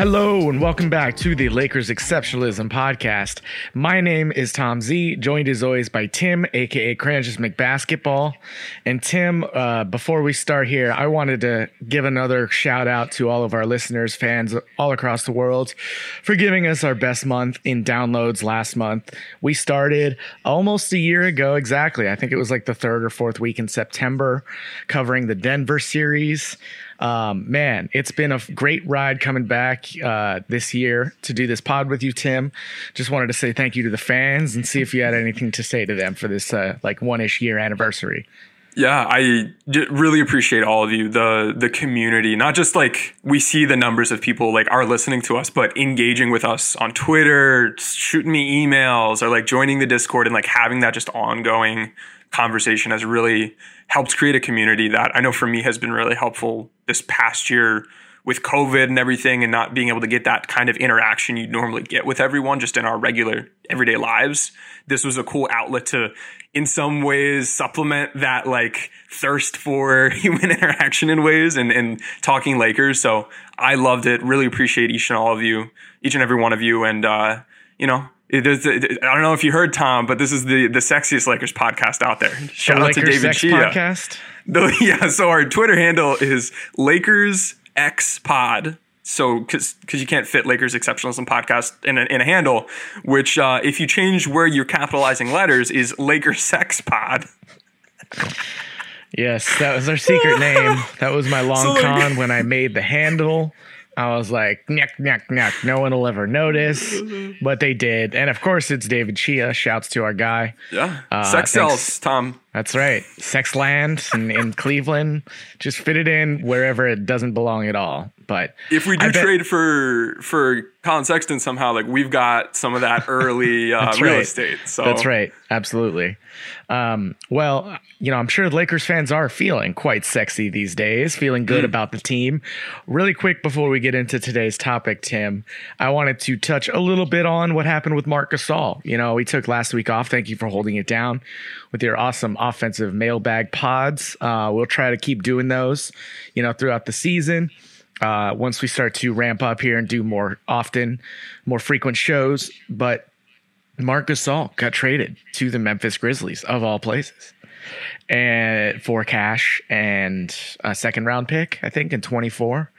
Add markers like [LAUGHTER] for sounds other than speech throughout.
Hello and welcome back to the Lakers Exceptionalism Podcast. My name is Tom Z, joined as always by Tim, aka Cranjis McBasketball. And Tim, uh, before we start here, I wanted to give another shout out to all of our listeners, fans all across the world, for giving us our best month in downloads last month. We started almost a year ago, exactly. I think it was like the third or fourth week in September, covering the Denver series. Um, man, it's been a great ride coming back uh, this year to do this pod with you, Tim. Just wanted to say thank you to the fans and see if you had anything to say to them for this uh, like one ish year anniversary. Yeah, I really appreciate all of you, the the community. Not just like we see the numbers of people like are listening to us, but engaging with us on Twitter, shooting me emails, or like joining the Discord and like having that just ongoing conversation has really helped create a community that I know for me has been really helpful this past year with COVID and everything, and not being able to get that kind of interaction you normally get with everyone just in our regular everyday lives. This was a cool outlet to, in some ways, supplement that like thirst for [LAUGHS] human interaction in ways and, and talking Lakers. So I loved it. Really appreciate each and all of you, each and every one of you. And, uh, you know, it is, it, I don't know if you heard Tom, but this is the the sexiest Lakers podcast out there. Shout The out to David Sex Chia. podcast. [LAUGHS] The- yeah, so our Twitter handle is Lakers X Pod. So, because you can't fit Lakers Exceptionalism Podcast in a, in a handle, which uh, if you change where you're capitalizing letters is Lakers Sex Pod. Yes, that was our secret name. [LAUGHS] That was my long So, like- con when I made the handle. I was like, nyek, nyek, nyek. No one will ever notice. But they did. And of course, it's David Chia. Shouts to our guy. Yeah, Uh, sex thanks. sells, Tom. That's right. Sexland in, in Cleveland. Just fit it in wherever it doesn't belong at all. But If we do bet- trade for for Colin Sexton somehow, like we've got some of that early [LAUGHS] uh, real right. estate. So That's right. Absolutely. Um, well, you know, I'm sure Lakers fans are feeling quite sexy these days, feeling good about the team. Really quick before we get into today's topic, Tim, I wanted to touch a little bit on what happened with Marc Gasol. You know, we took last week off. Thank you for holding it down with your awesome offensive mailbag pods. Uh, we'll try to keep doing those, you know, throughout the season. Uh, once we start to ramp up here and do more often, more frequent shows. But Marc Gasol got traded to the Memphis Grizzlies of all places, and for cash and a second round pick, I think in 24.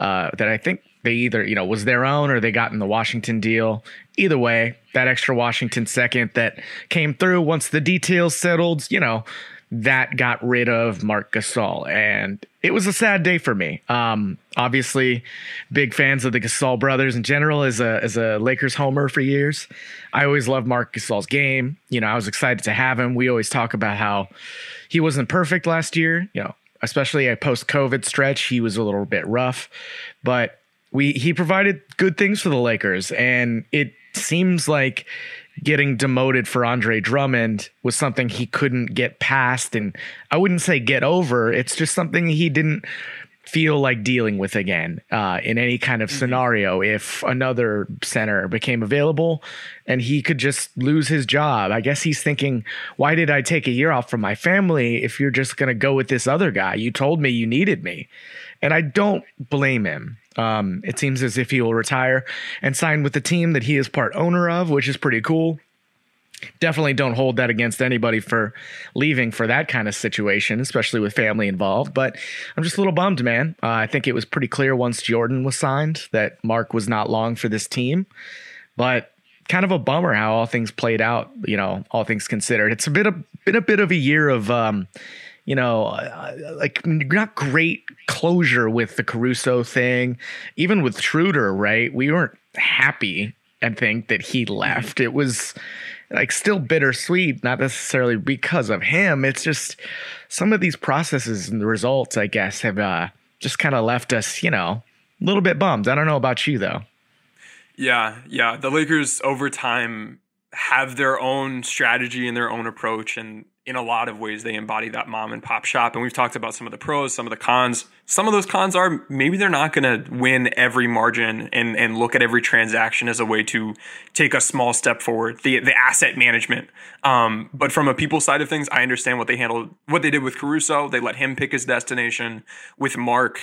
Uh, that I think they either you know was their own or they got in the Washington deal. Either way, that extra Washington second that came through once the details settled, you know, that got rid of Marc Gasol, and it was a sad day for me. Um, obviously, big fans of the Gasol brothers in general. As a as a Lakers homer for years, I always loved Marc Gasol's game. You know, I was excited to have him. We always talk about how he wasn't perfect last year. You know, especially a post COVID stretch, he was a little bit rough, but we he provided good things for the Lakers, and it seems like getting demoted for Andre Drummond was something he couldn't get past. And I wouldn't say get over it's just something he didn't feel like dealing with again uh, in any kind of scenario if another center became available and he could just lose his job. I guess he's thinking, why did I take a year off from my family if you're just going to go with this other guy? You told me you needed me. And I don't blame him. Um, it seems as if he will retire and sign with the team that he is part owner of, which is pretty cool definitely don't hold that against anybody for leaving for that kind of situation, especially with family involved. But I'm just a little bummed, man. Uh, I think it was pretty clear once Jordan was signed that Mark was not long for this team. But kind of a bummer how all things played out. You know, all things considered, it's a bit of been a bit of a year of. Um, you know, uh, like not great closure with the Caruso thing, even with Schroeder, right? We weren't happy, I think, that he left. It was like still bittersweet, not necessarily because of him. It's just some of these processes and the results, I guess, have uh, just kind of left us, you know, a little bit bummed. I don't know about you though. Yeah, yeah. The Lakers over time have their own strategy and their own approach and in a lot of ways they embody that mom and pop shop. And we've talked about some of the pros some of the cons. Some of those cons are maybe they're not going to win every margin and and look at every transaction as a way to take a small step forward the the asset management. Um, but from a people side of things i understand what they handled what they did with caruso. They let him pick his destination. With mark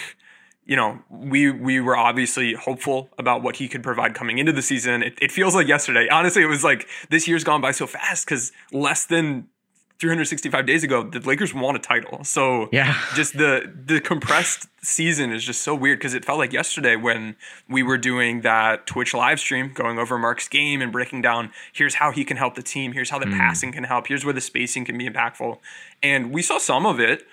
you know, we we were obviously hopeful about what he could provide coming into the season. It, it feels like yesterday. Honestly, it was like this year's gone by so fast because less than 365 days ago, the Lakers won a title. So Yeah. just the the compressed season is just so weird because it felt like yesterday when we were doing that Twitch live stream, going over Mark's game and breaking down here's how he can help the team, here's how the hmm. passing can help, here's where the spacing can be impactful, and we saw some of it.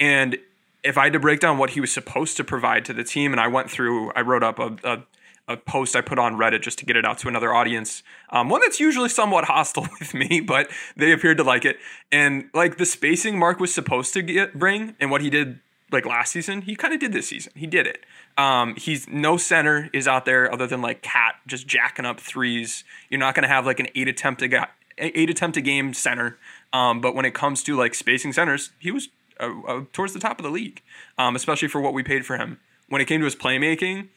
And if I had to break down what he was supposed to provide to the team, and I went through, I wrote up a, a, a post I put on Reddit just to get it out to another audience, um, one that's usually somewhat [LAUGHS] hostile with me, but they appeared to like it. And like the spacing Mark was supposed to get bring, and what he did like last season, he kind of did this season. He did it. Um, he's no center is out there other than like KAT just jacking up threes. You're not going to have like an eight attempt a ga- eight attempt a game center. Um, but when it comes to like spacing centers, he was uh, uh, towards the top of the league, um, especially for what we paid for him. When it came to his playmaking,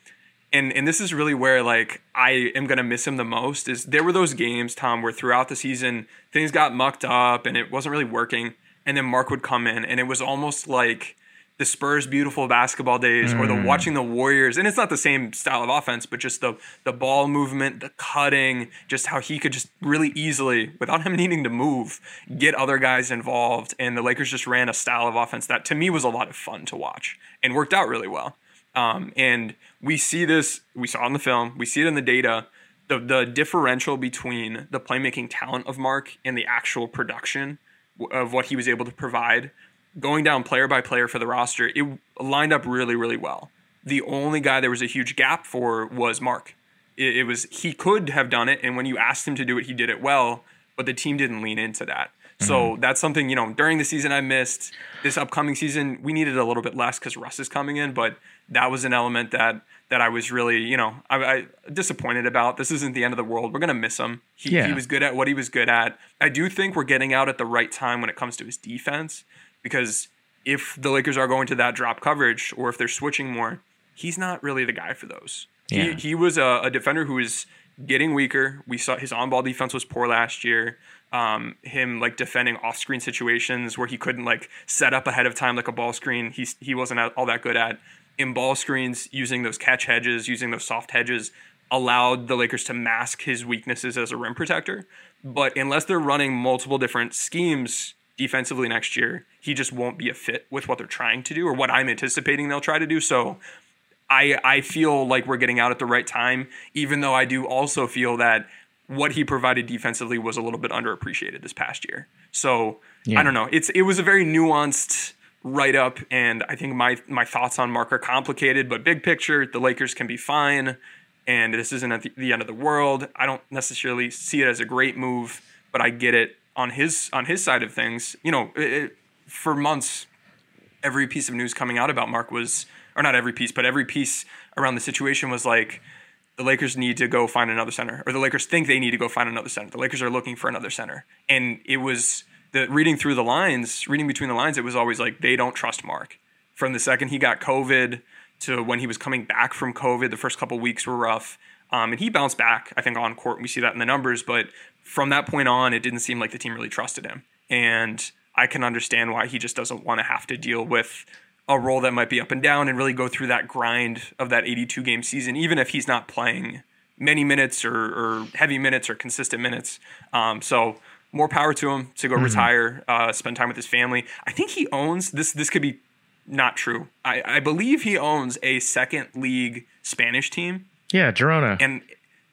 and and this is really where like I am gonna miss him the most is there were those games, Tom, where throughout the season things got mucked up and it wasn't really working, and then Mark would come in and it was almost like the Spurs' beautiful basketball days or the mm. watching the Warriors, and it's not the same style of offense, but just the the ball movement, the cutting, just how he could just really easily, without him needing to move, get other guys involved. And the Lakers just ran a style of offense that to me was a lot of fun to watch and worked out really well. Um, and we see this, we saw it in the film, we see it in the data. The, the differential between the playmaking talent of Mark and the actual production of what he was able to provide going down player by player for the roster, it lined up really, really well. The only guy there was a huge gap for was Mark. It, it was he could have done it, and when you asked him to do it, he did it well. But the team didn't lean into that. So that's something you know during the season I missed. This upcoming season we needed a little bit less because Russ is coming in, but that was an element that that I was really you know I, I disappointed about. This isn't the end of the world. We're gonna miss him. He, Yeah. he was good at what he was good at. I do think we're getting out at the right time when it comes to his defense because if the Lakers are going to that drop coverage or if they're switching more, he's not really the guy for those. Yeah. He, he was a, a defender who was getting weaker. We saw his on ball defense was poor last year. Um, him like defending off screen situations where he couldn't like set up ahead of time like a ball screen. He's he wasn't all that good at in ball screens using those catch hedges, using those soft hedges allowed the Lakers to mask his weaknesses as a rim protector. But unless they're running multiple different schemes defensively next year, he just won't be a fit with what they're trying to do or what I'm anticipating they'll try to do. So I I feel like we're getting out at the right time, even though I do also feel that what he provided defensively was a little bit underappreciated this past year. So I don't know. It's it was a very nuanced write up, and I think my my thoughts on Mark are complicated, but big picture, the Lakers can be fine, and this isn't the, end of the world. I don't necessarily see it as a great move, but I get it on his on his side of things. You know, it- for months every piece of news coming out about Mark was, or not every piece, but every piece around the situation was like, the Lakers need to go find another center, or the Lakers think they need to go find another center. The Lakers are looking for another center, and it was the reading through the lines, reading between the lines. It was always like they don't trust Mark. From the second he got COVID to when he was coming back from COVID, the first couple weeks were rough, um, and he bounced back. I think on court, we see that in the numbers, but from that point on, it didn't seem like the team really trusted him, and I can understand why he just doesn't want to have to deal with a role that might be up and down and really go through that grind of that 82 game season, even if he's not playing many minutes or, or heavy minutes or consistent minutes. Um, so more power to him to go retire, uh, spend time with his family. I think he owns this. This could be not true. I, I believe he owns a second league Spanish team, Yeah, Girona. and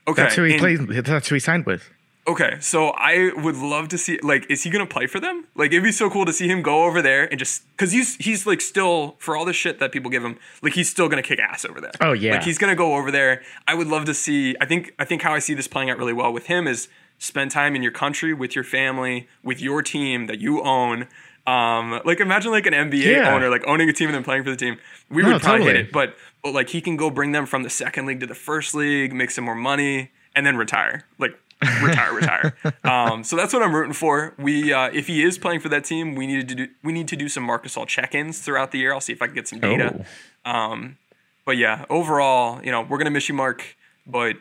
okay, that's who he and- plays. That's who he signed with. Okay, so I would love to see like is he gonna play for them? Like it'd be so cool to see him go over there and just because he's he's like still for all the shit that people give him, like he's still gonna kick ass over there. Oh, yeah. like he's gonna go over there. I would love to see. I think I think how I see this playing out really well with him is spend time in your country with your family with your team that you own. Um, like imagine like an NBA Yeah. owner like owning a team and then playing for the team. We No, would probably totally. hate it, but but like he can go bring them from the second league to the first league, make some more money, and then retire. Like retire, retire. [LAUGHS] Um, so that's what I'm rooting for. We uh, if he is playing for that team, we need to do we need to do some Marc Gasol check-ins throughout the year. I'll see if I can get some data. Oh. Um, but yeah, overall, you know, we're gonna miss you, Mark, but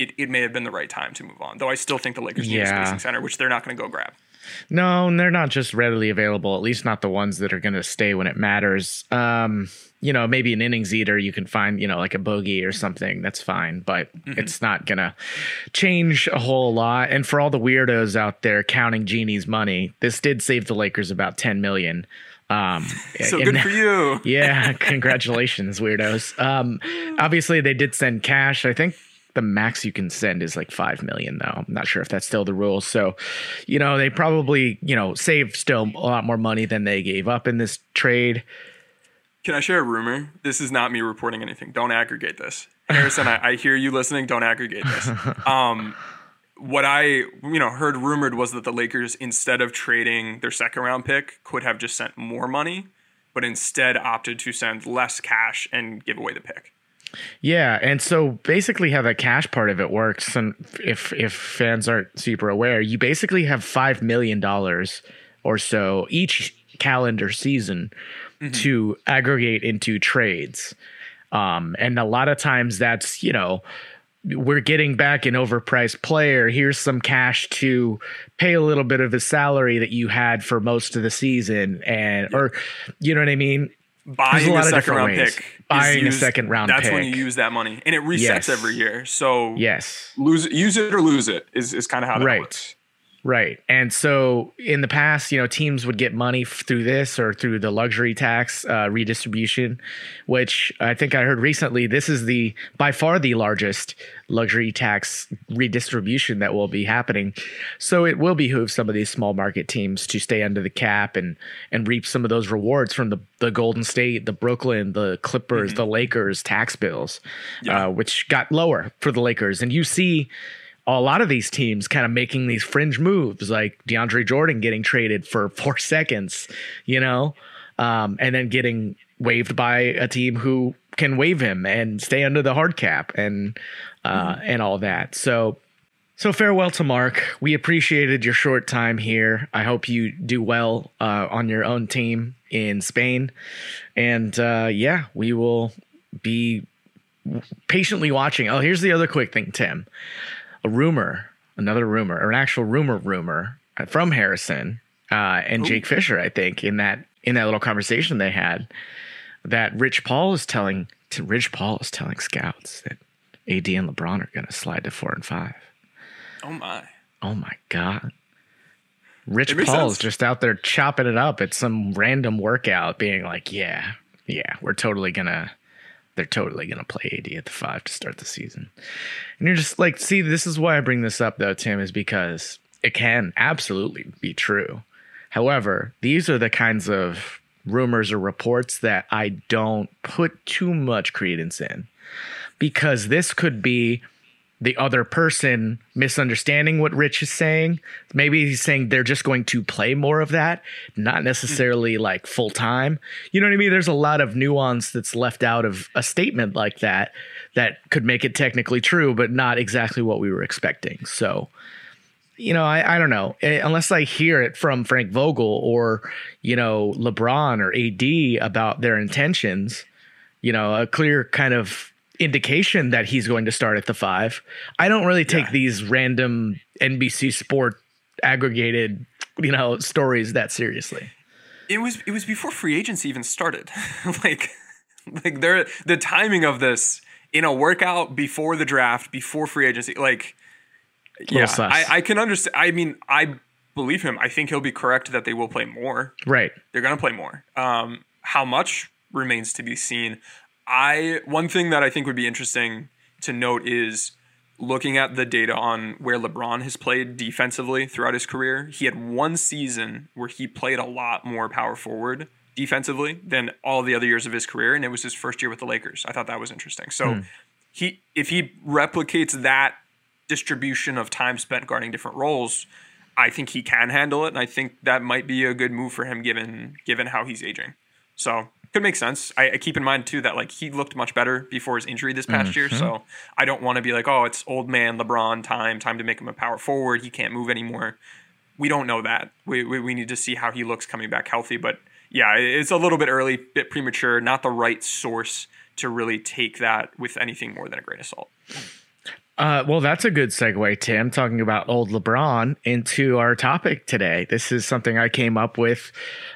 it, it may have been the right time to move on. Though I still think the Lakers need a spacing center, which they're not gonna go grab. No, and they're not just readily available. At least not the ones that are going to stay when it matters. Um, you know, maybe an innings eater you can find, you know, like a bogey or something. That's fine, but it's not going to change a whole lot. And for all the weirdos out there counting Jeanie's money, this did save the Lakers about ten million. Um, [LAUGHS] So good for you. [LAUGHS] yeah, [LAUGHS] congratulations, weirdos. Um, obviously, they did send cash. I think the max you can send is like five million, though. I'm not sure if that's still the rule. So, you know, they probably you know saved still a lot more money than they gave up in this trade. Can I share a rumor? This is not me reporting anything. Don't aggregate this. Harrison, I, I hear you listening. Don't aggregate this. [LAUGHS] Um, what I you know heard rumored was that the Lakers, instead of trading their second round pick, could have just sent more money, but instead opted to send less cash and give away the pick. Yeah, and so basically, how the cash part of it works, and if if fans aren't super aware, you basically have five million dollars or so each calendar season to aggregate into trades, um, and a lot of times that's you know we're getting back an overpriced player. Here's some cash to pay a little bit of his salary that you had for most of the season, and or you know what I mean. Buying a a second round ways. pick, Buying a second round That's when you use that money, and it resets Yes. every year. So Yes. lose use it or lose it is, is kind of how that Right. works. Right. And so in the past, you know, teams would get money f- through this or through the luxury tax uh, redistribution, which I think I heard recently. This is the by far the largest luxury tax redistribution that will be happening. So it will behoove some of these small market teams to stay under the cap and and reap some of those rewards from the the Golden State, the Brooklyn, the Clippers, the Lakers tax bills, Yeah. uh, which got lower for the Lakers. And you see a lot of these teams kind of making these fringe moves, like DeAndre Jordan getting traded for [LAUGHS] four seconds, you know, um, and then getting waived by a team who can waive him and stay under the hard cap and uh, and all that. So. So farewell to Mark. We appreciated your short time here. I hope you do well uh, on your own team in Spain, and uh, yeah, we will be patiently watching. Oh, here's the other quick thing, Tim a rumor, another rumor, or an actual rumor rumor from Harrison uh, and Jake Fisher, I think, in that in that little conversation they had, that Rich Paul is telling to Rich Paul is telling scouts that AD and LeBron are going to slide to four and five. Oh my. Oh my god. Rich Paul is sense. just out there chopping it up at some random workout, being like, "Yeah, yeah, we're totally gonna, they're totally gonna play AD at the five to start the season." And you're just like, "See, this is why I bring this up, though, Tim, is because it can absolutely be true. However, these are the kinds of rumors or reports that I don't put too much credence in, because this could be." The other person misunderstanding what Rich is saying. Maybe he's saying they're just going to play more of that, not necessarily like full time. You know what I mean? There's a lot of nuance that's left out of a statement like that that could make it technically true, but not exactly what we were expecting. So, you know, I, I don't know. Eh, Unless I hear it from Frank Vogel or, you know, LeBron or AD about their intentions, you know, a clear kind of indication that he's going to start at the five. I don't really take Yeah. these random NBC Sport aggregated, you know, stories that seriously. It was it was before free agency even started. [LAUGHS] like like there the timing of this in a workout before the draft, before free agency, like yeah. I, I can understand. I mean, I believe him. I think he'll be correct that they will play more. Right. They're going to play more. Um, how much remains to be seen. I one thing that I think would be interesting to note is looking at the data on where LeBron has played defensively throughout his career. He had one season where he played a lot more power forward defensively than all the other years of his career, and it was his first year with the Lakers. I thought that was interesting. So hmm. he if he replicates that distribution of time spent guarding different roles, I think he can handle it, and I think that might be a good move for him given given how he's aging. So could make sense. I, I keep in mind too that like he looked much better before his injury this past year, mm-hmm. so I don't want to be like, oh, it's old man LeBron time, time to make him a power forward. He can't move anymore. We don't know that. We we, we need to see how he looks coming back healthy, but yeah, it's a little bit early, bit premature, not the right source to really take that with anything more than a grain of salt. Uh, well, that's a good segue, Tim, talking about old LeBron into our topic today. This is something I came up with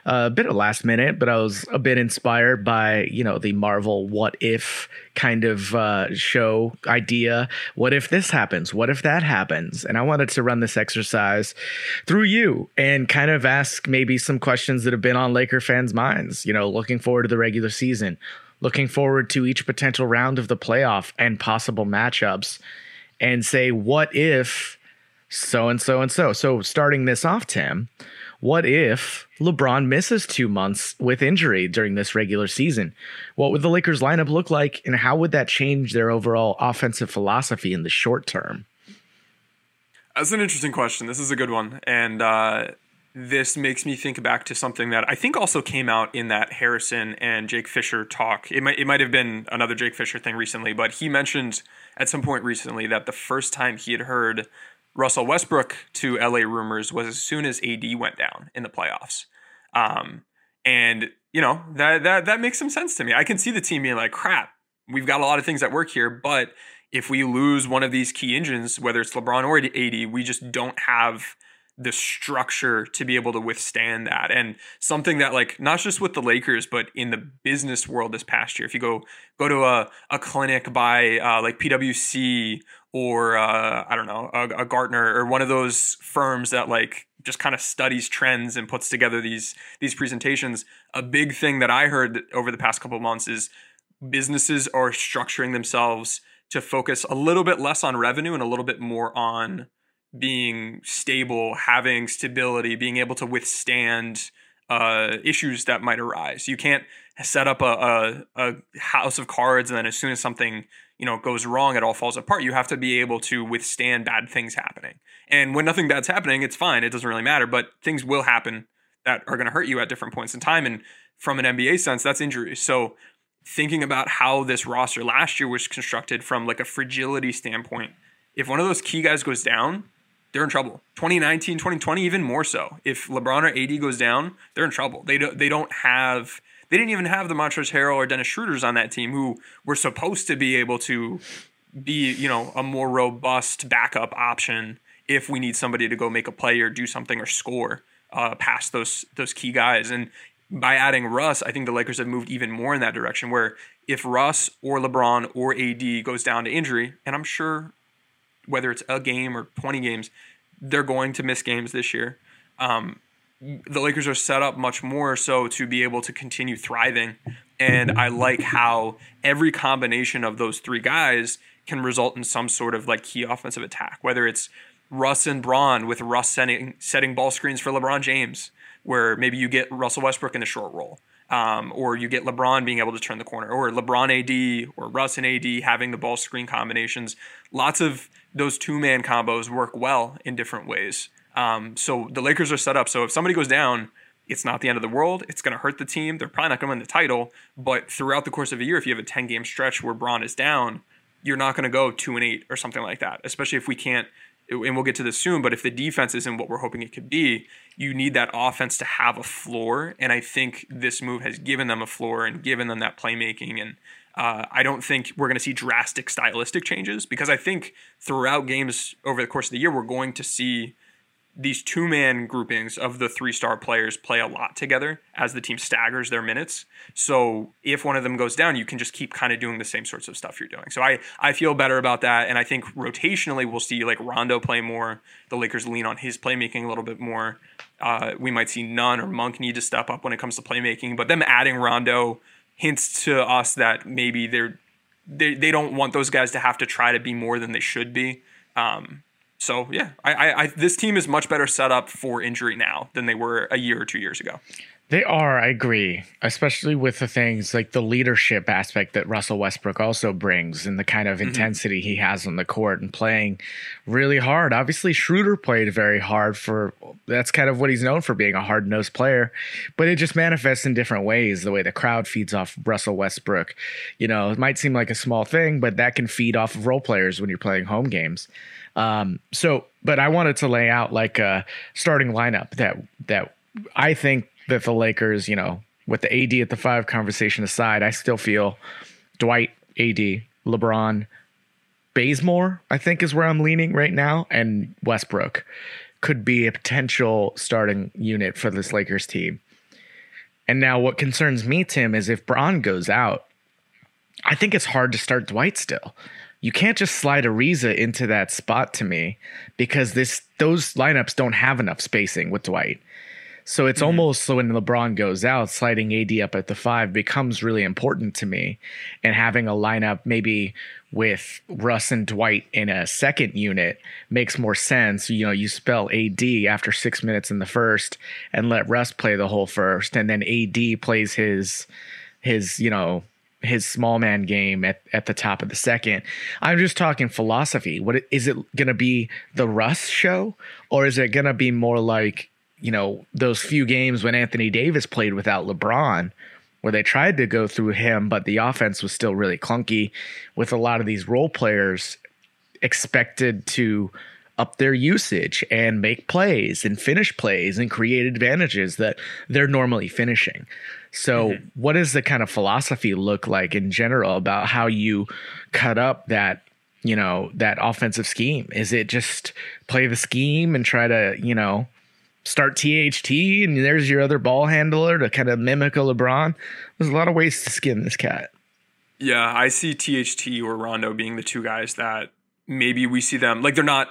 a bit of last minute, but I was a bit inspired by, you know, the Marvel what if kind of uh, show idea. What if this happens? What if that happens? And I wanted to run this exercise through you and kind of ask maybe some questions that have been on Laker fans' minds, you know, looking forward to the regular season, looking forward to each potential round of the playoff and possible matchups and say, what if so and so and so? So, starting this off, Tim, what if LeBron misses two months with injury during this regular season? What would the Lakers lineup look like, and how would that change their overall offensive philosophy in the short term? That's an interesting question. This is a good one. And uh, this makes me think back to something that I think also came out in that Harrison and Jake Fisher talk. It might it might have been another Jake Fisher thing recently, but he mentioned at some point recently that the first time he had heard Russell Westbrook to LA rumors was as soon as AD went down in the playoffs. Um, and you know that that that makes some sense to me. I can see the team being like, "Crap, we've got a lot of things at work here, but if we lose one of these key engines, whether it's LeBron or AD, we just don't have." The structure to be able to withstand that. And something that like not just with the lakers but in the business world this past year if you go go to a, a clinic by uh, like pwc or uh, i don't know a, a gartner or one of those firms that like just kind of studies trends and puts together these these presentations a big thing that i heard over the past couple of months is businesses are structuring themselves to focus a little bit less on revenue and a little bit more on being stable, having stability, being able to withstand uh, issues that might arise. You can't set up a, a, a house of cards and then as soon as something you know goes wrong, it all falls apart. You have to be able to withstand bad things happening. And when nothing bad's happening, it's fine. It doesn't really matter. But things will happen that are going to hurt you at different points in time. And from an NBA sense, that's injury. So thinking about how this roster last year was constructed from like a fragility standpoint, if one of those key guys goes down, they're in trouble. 2019, 2020, even more so. If LeBron or AD goes down, they're in trouble. They don't. They don't have. They didn't even have the Montrezl Harrell or Dennis Schroeder's on that team, who were supposed to be able to be, you know, a more robust backup option if we need somebody to go make a play or do something or score uh, past those those key guys. And by adding Russ, I think the Lakers have moved even more in that direction. Where if Russ or LeBron or AD goes down to injury, and I'm sure whether it's a game or 20 games, they're going to miss games this year. Um, the Lakers are set up much more so to be able to continue thriving. And I like how every combination of those three guys can result in some sort of like key offensive attack, whether it's Russ and Bron with Russ setting, setting ball screens for LeBron James, where maybe you get Russell Westbrook in a short roll. Um, or you get LeBron being able to turn the corner, or LeBron AD, or Russ and AD having the ball screen combinations. Lots of those two man combos work well in different ways. Um, so the Lakers are set up. So if somebody goes down, it's not the end of the world. It's going to hurt the team. They're probably not going to win the title. But throughout the course of a year, if you have a 10 game stretch where Bron is down, you're not going to go two and eight or something like that, especially if we can't. And we'll get to this soon, but if the defense isn't what we're hoping it could be, you need that offense to have a floor. And I think this move has given them a floor and given them that playmaking and uh, I don't think we're going to see drastic stylistic changes because I think throughout games over the course of the year, we're going to see these two man groupings of the three star players play a lot together as the team staggers their minutes. So if one of them goes down, you can just keep kind of doing the same sorts of stuff you're doing. So I, I feel better about that. And I think rotationally, we'll see like Rondo play more. The Lakers lean on his playmaking a little bit more. Uh, we might see Nunn or Monk need to step up when it comes to playmaking, but them adding Rondo hints to us that maybe they're they, they don't want those guys to have to try to be more than they should be. Um, so yeah, I, I, I, this team is much better set up for injury now than they were a year or two years ago. They are, I agree, especially with the things like the leadership aspect that Russell Westbrook also brings and the kind of mm-hmm. intensity he has on the court and playing really hard. Obviously, Schroeder played very hard for that's kind of what he's known for being a hard nosed player, but it just manifests in different ways. The way the crowd feeds off Russell Westbrook, you know, it might seem like a small thing, but that can feed off of role players when you're playing home games. Um, so, but I wanted to lay out like a starting lineup that that I think that the Lakers, you know, with the AD at the five conversation aside, I still feel Dwight, AD, LeBron, Bazemore, I think is where I'm leaning right now, and Westbrook could be a potential starting unit for this Lakers team. And now what concerns me, Tim, is if Bron goes out, I think it's hard to start Dwight still. You can't just slide Ariza into that spot to me because this those lineups don't have enough spacing with Dwight. So it's mm-hmm. almost so when LeBron goes out, sliding AD up at the five becomes really important to me. And having a lineup maybe with Russ and Dwight in a second unit makes more sense. You know, you spell AD after six minutes in the first and let Russ play the whole first, and then AD plays his his, you know, his small man game at, at the top of the second. I'm just talking philosophy. What is it going to be the Russ show or is it going to be more like you know, those few games when Anthony Davis played without LeBron, where they tried to go through him, but the offense was still really clunky with a lot of these role players expected to up their usage and make plays and finish plays and create advantages that they're normally finishing. So, mm-hmm. what does the kind of philosophy look like in general about how you cut up that you know that offensive scheme is it just play the scheme and try to you know start THT and there's your other ball handler to kind of mimic a LeBron. There's a lot of ways to skin this cat. Yeah, I see THT or Rondo being the two guys that maybe we see them like they're not.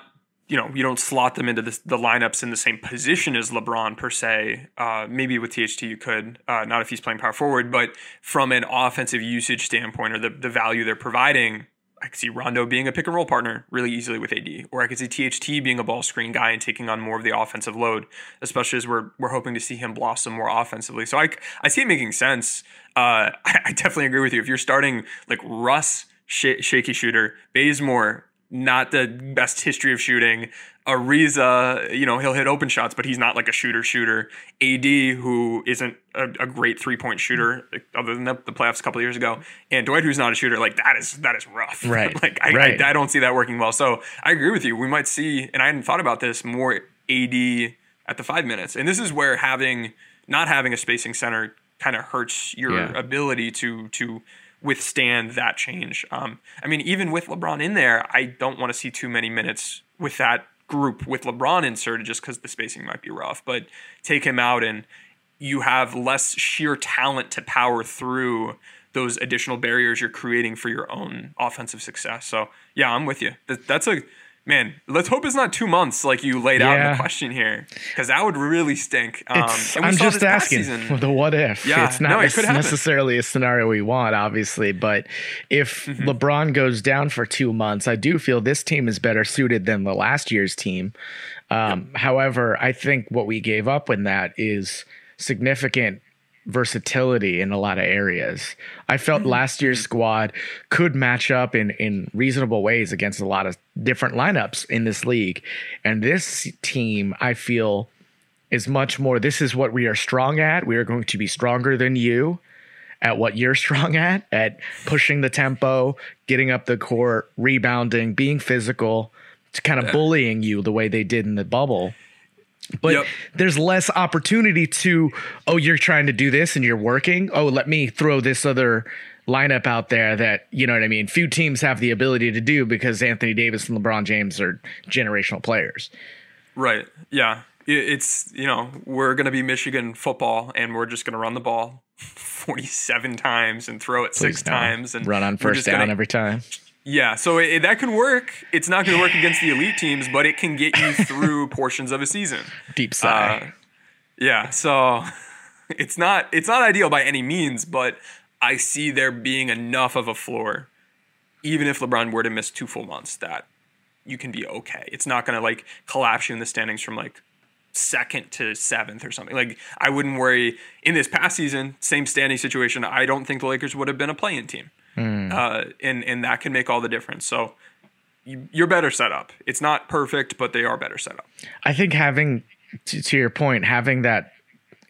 You know, you don't slot them into the, the lineups in the same position as LeBron per se. Uh, maybe with THT you could, uh, not if he's playing power forward, but from an offensive usage standpoint or the, the value they're providing, I could see Rondo being a pick and roll partner really easily with AD, or I could see THT being a ball screen guy and taking on more of the offensive load, especially as we're we're hoping to see him blossom more offensively. So I I see it making sense. Uh, I, [LAUGHS] I, definitely agree with you. If you're starting like Russ, sh- shaky shooter, Bazemore, not the best history of shooting. Ariza, you know, he'll hit open shots, but he's not like a shooter shooter. AD, who isn't a, a great three point shooter, other than the, the, playoffs a couple years ago, and Dwight, who's not a shooter, like that is that is rough. [LAUGHS] Right. like I, right. I, I don't see that working well. So I agree with you. We might see, and I hadn't thought about this more. AD at the five minutes, and this is where having not having a spacing center kind of hurts your yeah. ability to to withstand that change. Um, I mean, even with LeBron in there, I don't want to see too many minutes with that group with LeBron inserted just because the spacing might be rough. But take him out and you have less sheer talent to power through those additional barriers you're creating for your own offensive success. So yeah, I'm with you. That's a man, let's hope it's not two months like you laid out in the question here, because that would really stink. Um, I'm just asking the what if. Yeah, it's not no, it necessarily a scenario we want, obviously, but if mm-hmm. LeBron goes down for two months, I do feel this team is better suited than the last year's team. Um. However, I think what we gave up in that is significant versatility in a lot of areas. I felt mm-hmm. last year's squad could match up in in reasonable ways against a lot of different lineups in this league. And this team, I feel is much more this is what we are strong at. We are going to be stronger than you at what you're [LAUGHS] strong at, at pushing the tempo, getting up the court, rebounding, being physical, to kind of yeah. bullying you the way they did in the bubble but yep. there's less opportunity to oh you're trying to do this and you're working oh let me throw this other lineup out there that you know what i mean few teams have the ability to do because anthony davis and lebron james are generational players. Right. Yeah. It's you know we're going to be michigan football and we're just going to run the ball [LAUGHS] 47 times and throw it Please six times and run on first down gonna, every time. Yeah, so it, that can work. It's not going to work against the elite teams, but it can get you through [LAUGHS] portions of a season. Deep sigh. Uh, yeah, so [LAUGHS] it's not it's not ideal by any means, but I see there being enough of a floor, even if LeBron were to miss two full months, that you can be okay. It's not going to like collapse you in the standings from like second to seventh or something. Like I wouldn't worry in this past season, same standing situation. I don't think the Lakers would have been a playing team, uh, and and that can make all the difference. So you, you're better set up. It's not perfect, but they are better set up. I think having to, to your point, having that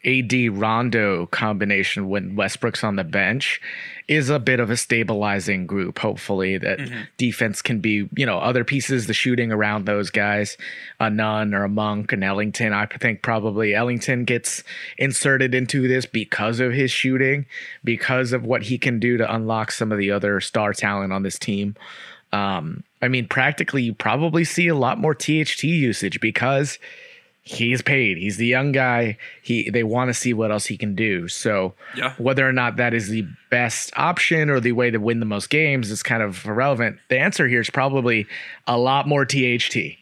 AD Rondo combination when Westbrook's on the bench is a bit of a stabilizing group. Hopefully, that defense can be, you know, other pieces, the shooting around those guys, a Nunn or a Monk and Ellington. I think probably Ellington gets inserted into this because of his shooting, because of what he can do to unlock some of the other star talent on this team. Um, I mean, practically, you probably see a lot more THT usage because he's paid. He's the young guy. He they want to see what else he can do. So Yeah. whether or not that is the best option or the way to win the most games is kind of irrelevant. The answer here is probably a lot more THT.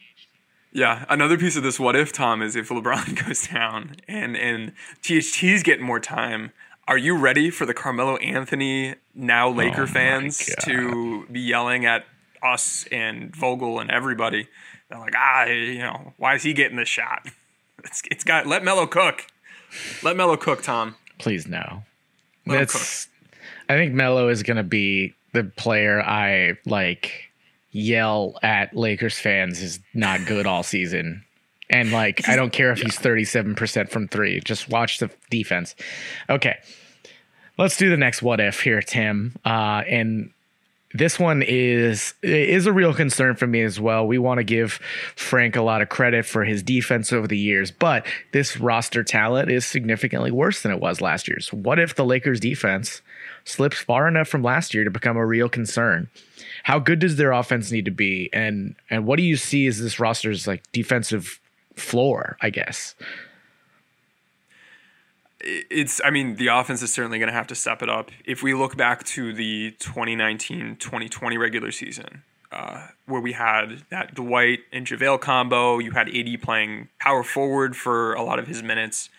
Yeah, another piece of this what if Tom is if LeBron [LAUGHS] goes down and and THT's getting more time. Are you ready for the Carmelo Anthony now Laker Oh fans to be yelling at us and Vogel and everybody? They're like, ah, you know, why is he getting this shot? [LAUGHS] It's it's got let Melo cook, let Melo cook, Tom. Please no. That's I think Melo is gonna be the player I like yell at Lakers fans is not good all season. And like I don't care if he's 37% from 3. Just watch the defense. Okay. Let's do the next what if here, Tim. Uh and this one is is a real concern for me as well. We want to give Frank a lot of credit for his defense over the years, but this roster talent is significantly worse than it was last year's. What if the Lakers defense slips far enough from last year to become a real concern? How good does their offense need to be and and what do you see as this roster's like defensive floor, I guess? It's I mean the offense is certainly going to have to step it up. If we look back to the 2019-2020 regular season, uh, where we had that Dwight and JaVale combo, you had AD playing power forward for a lot of his minutes.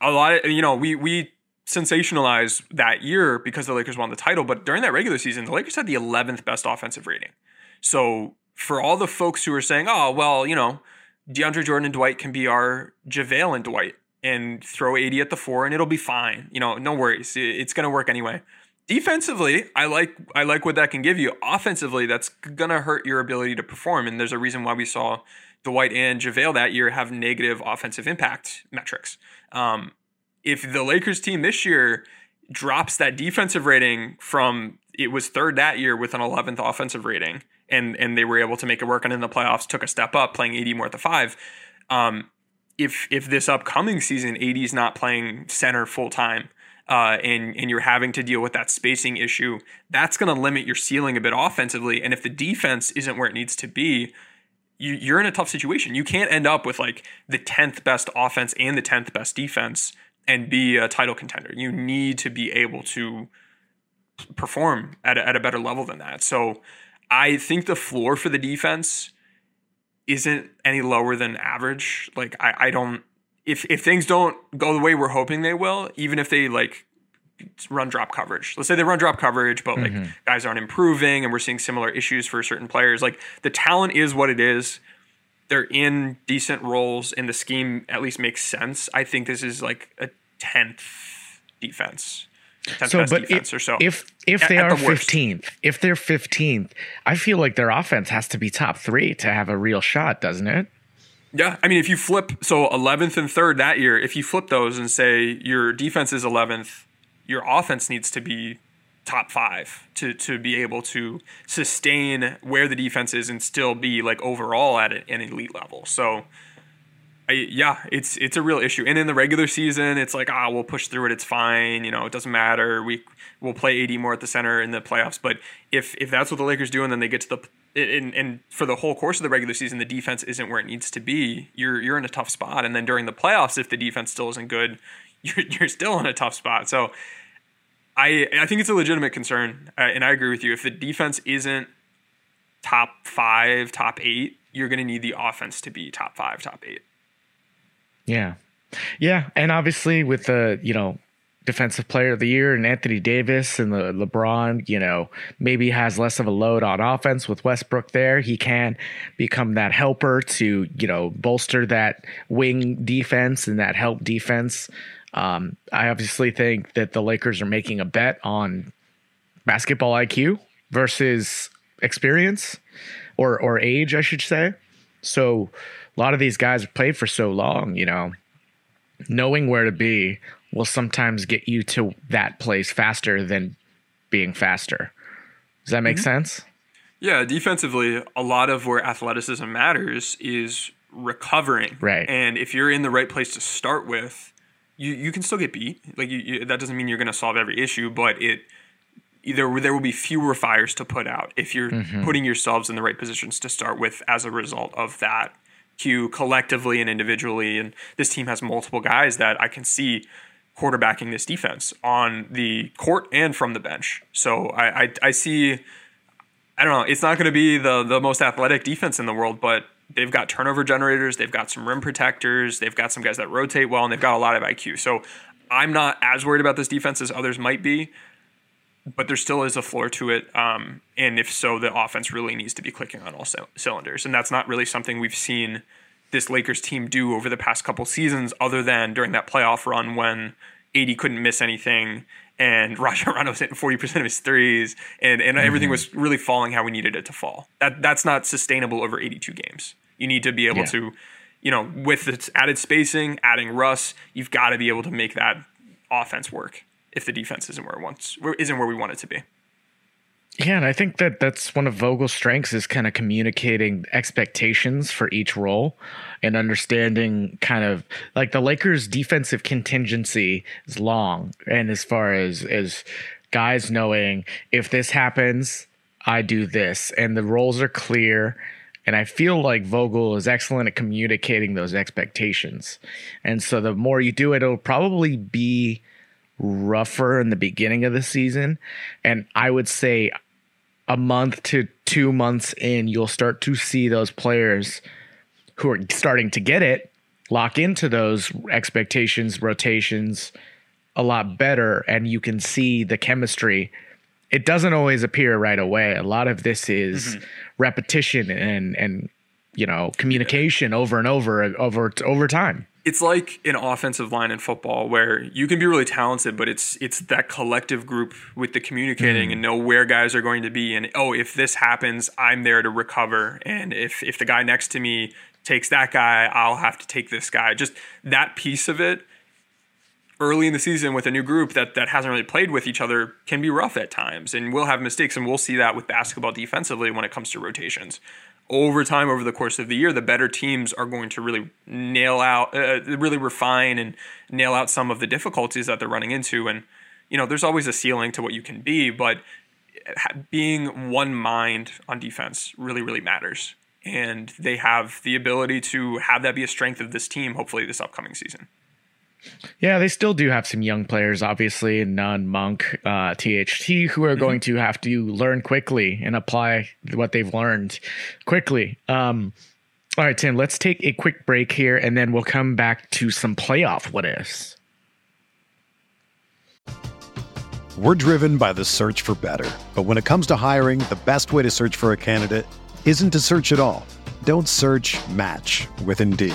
A lot of you know we we sensationalized that year because the Lakers won the title, but during that regular season, the Lakers had the 11th best offensive rating. So for all the folks who are saying, "Oh, well, you know, DeAndre Jordan and Dwight can be our JaVale and Dwight and throw AD at the four and it'll be fine. You know, no worries. It's going to work anyway. Defensively, I like I like what that can give you. Offensively, that's going to hurt your ability to perform and there's a reason why we saw Dwight and JaVale that year have negative offensive impact metrics. Um, if the Lakers team this year drops that defensive rating from it was third that year with an 11th offensive rating and and they were able to make it work and in the playoffs took a step up playing AD more at the 5 um, if if this upcoming season AD is not playing center full time uh, and and you're having to deal with that spacing issue that's going to limit your ceiling a bit offensively. And if the defense isn't where it needs to be you, you're in a tough situation. You can't end up with like the 10th best offense and the 10th best defense and be a title contender. You need to be able to perform at a, at a better level than that. So i think the floor for the defense isn't any lower than average. Like I, I don't if if things don't go the way we're hoping they will, even if they like run drop coverage. Let's say they run drop coverage, but like mm-hmm. guys aren't improving and we're seeing similar issues for certain players. Like the talent is what it is. They're in decent roles and the scheme at least makes sense. I think this is like a tenth defense. 10th So, best but defense if, or so. if if At- they are the fifteenth, if they're fifteenth, I feel like their offense has to be top three to have a real shot, doesn't it? Yeah, I mean, if you flip, so 11th and 3rd that year, if you flip those and say your defense is 11th, your offense needs to be top five to, to be able to sustain where the defense is and still be like overall at an elite level. So, I, yeah, it's it's a real issue. And in the regular season, it's like ah, we'll push through it. It's fine. You know, it doesn't matter. We we'll play AD more at the center in the playoffs. But if if that's what the Lakers do, and then they get to the and, and for the whole course of the regular season, the defense isn't where it needs to be. You're you're in a tough spot. And then during the playoffs, if the defense still isn't good, [LAUGHS] you're you're still in a tough spot. So. I, I think it's a legitimate concern, uh, and I agree with you. If the defense isn't top five, top eight, you're going to need the offense to be top five, top eight. Yeah. Yeah. And obviously with the, you know, defensive player of the year and Anthony Davis and the LeBron, you know, maybe has less of a load on offense with Westbrook there. He can become that helper to, you know, bolster that wing defense and that help defense. Um, I obviously think that the Lakers are making a bet on basketball IQ versus experience or or age, I should say. So a lot of these guys have played for so long, you know, knowing where to be will sometimes get you to that place faster than being faster. Does that make mm-hmm. sense? Yeah, defensively, a lot of where athleticism matters is recovering. Right. And if you're in the right place to start with, you, you can still get beat. Like you, you, that doesn't mean you're going to solve every issue, but it either there will be fewer fires to put out if you're mm-hmm. putting yourselves in the right positions to start with as a result of that cue collectively and individually. And this team has multiple guys that I can see quarterbacking this defense on the court and from the bench. So I, I, I see. I don't know. It's not going to be the the most athletic defense in the world, but they've got turnover generators. They've got some rim protectors. They've got some guys that rotate well, and they've got a lot of IQ. So I'm not as worried about this defense as others might be but there still is a floor to it. Um, and if so, the offense really needs to be clicking on all c- cylinders. And that's not really something we've seen this Lakers team do over the past couple seasons, other than during that playoff run when AD couldn't miss anything and [LAUGHS] Rajon Rondo was hitting 40% of his threes and, and mm-hmm. everything was really falling how we needed it to fall. That That's not sustainable over 82 games. You need to be able yeah. to, you know, with its added spacing, adding Russ, you've got to be able to make that offense work if the defense isn't where it wants isn't where we want it to be. Yeah, and I think that that's one of Vogel's strengths is kind of communicating expectations for each role and understanding kind of like the Lakers defensive contingency is long and as far as as guys knowing if this happens, I do this and the roles are clear and I feel like Vogel is excellent at communicating those expectations. And so the more you do it, it'll probably be rougher in the beginning of the season. And I would say a month to two months in, you'll start to see those players who are starting to get it lock into those expectations, rotations a lot better. And you can see the chemistry. It doesn't always appear right away. A lot of this is mm-hmm. repetition and, and, you know, communication over and over, over, over time it's like an offensive line in football where you can be really talented, but it's it's that collective group with the communicating mm. and know where guys are going to be and oh, if this happens, I'm there to recover. And if if the guy next to me takes that guy, I'll have to take this guy. Just that piece of it early in the season with a new group that that hasn't really played with each other can be rough at times and we'll have mistakes and we'll see that with basketball defensively when it comes to rotations over time over the course of the year the better teams are going to really nail out uh, really refine and nail out some of the difficulties that they're running into. And you know there's always a ceiling to what you can be but being one mind on defense really really matters. And they have the ability to have that be a strength of this team hopefully this upcoming season yeah, they still do have some young players, obviously, Nunn, Monk, uh, THT, who are mm-hmm. going to have to learn quickly and apply what they've learned quickly. Um, all right, Tim, let's take a quick break here and then we'll come back to some playoff what ifs. We're driven by the search for better. But when it comes to hiring, the best way to search for a candidate isn't to search at all. Don't search match with Indeed.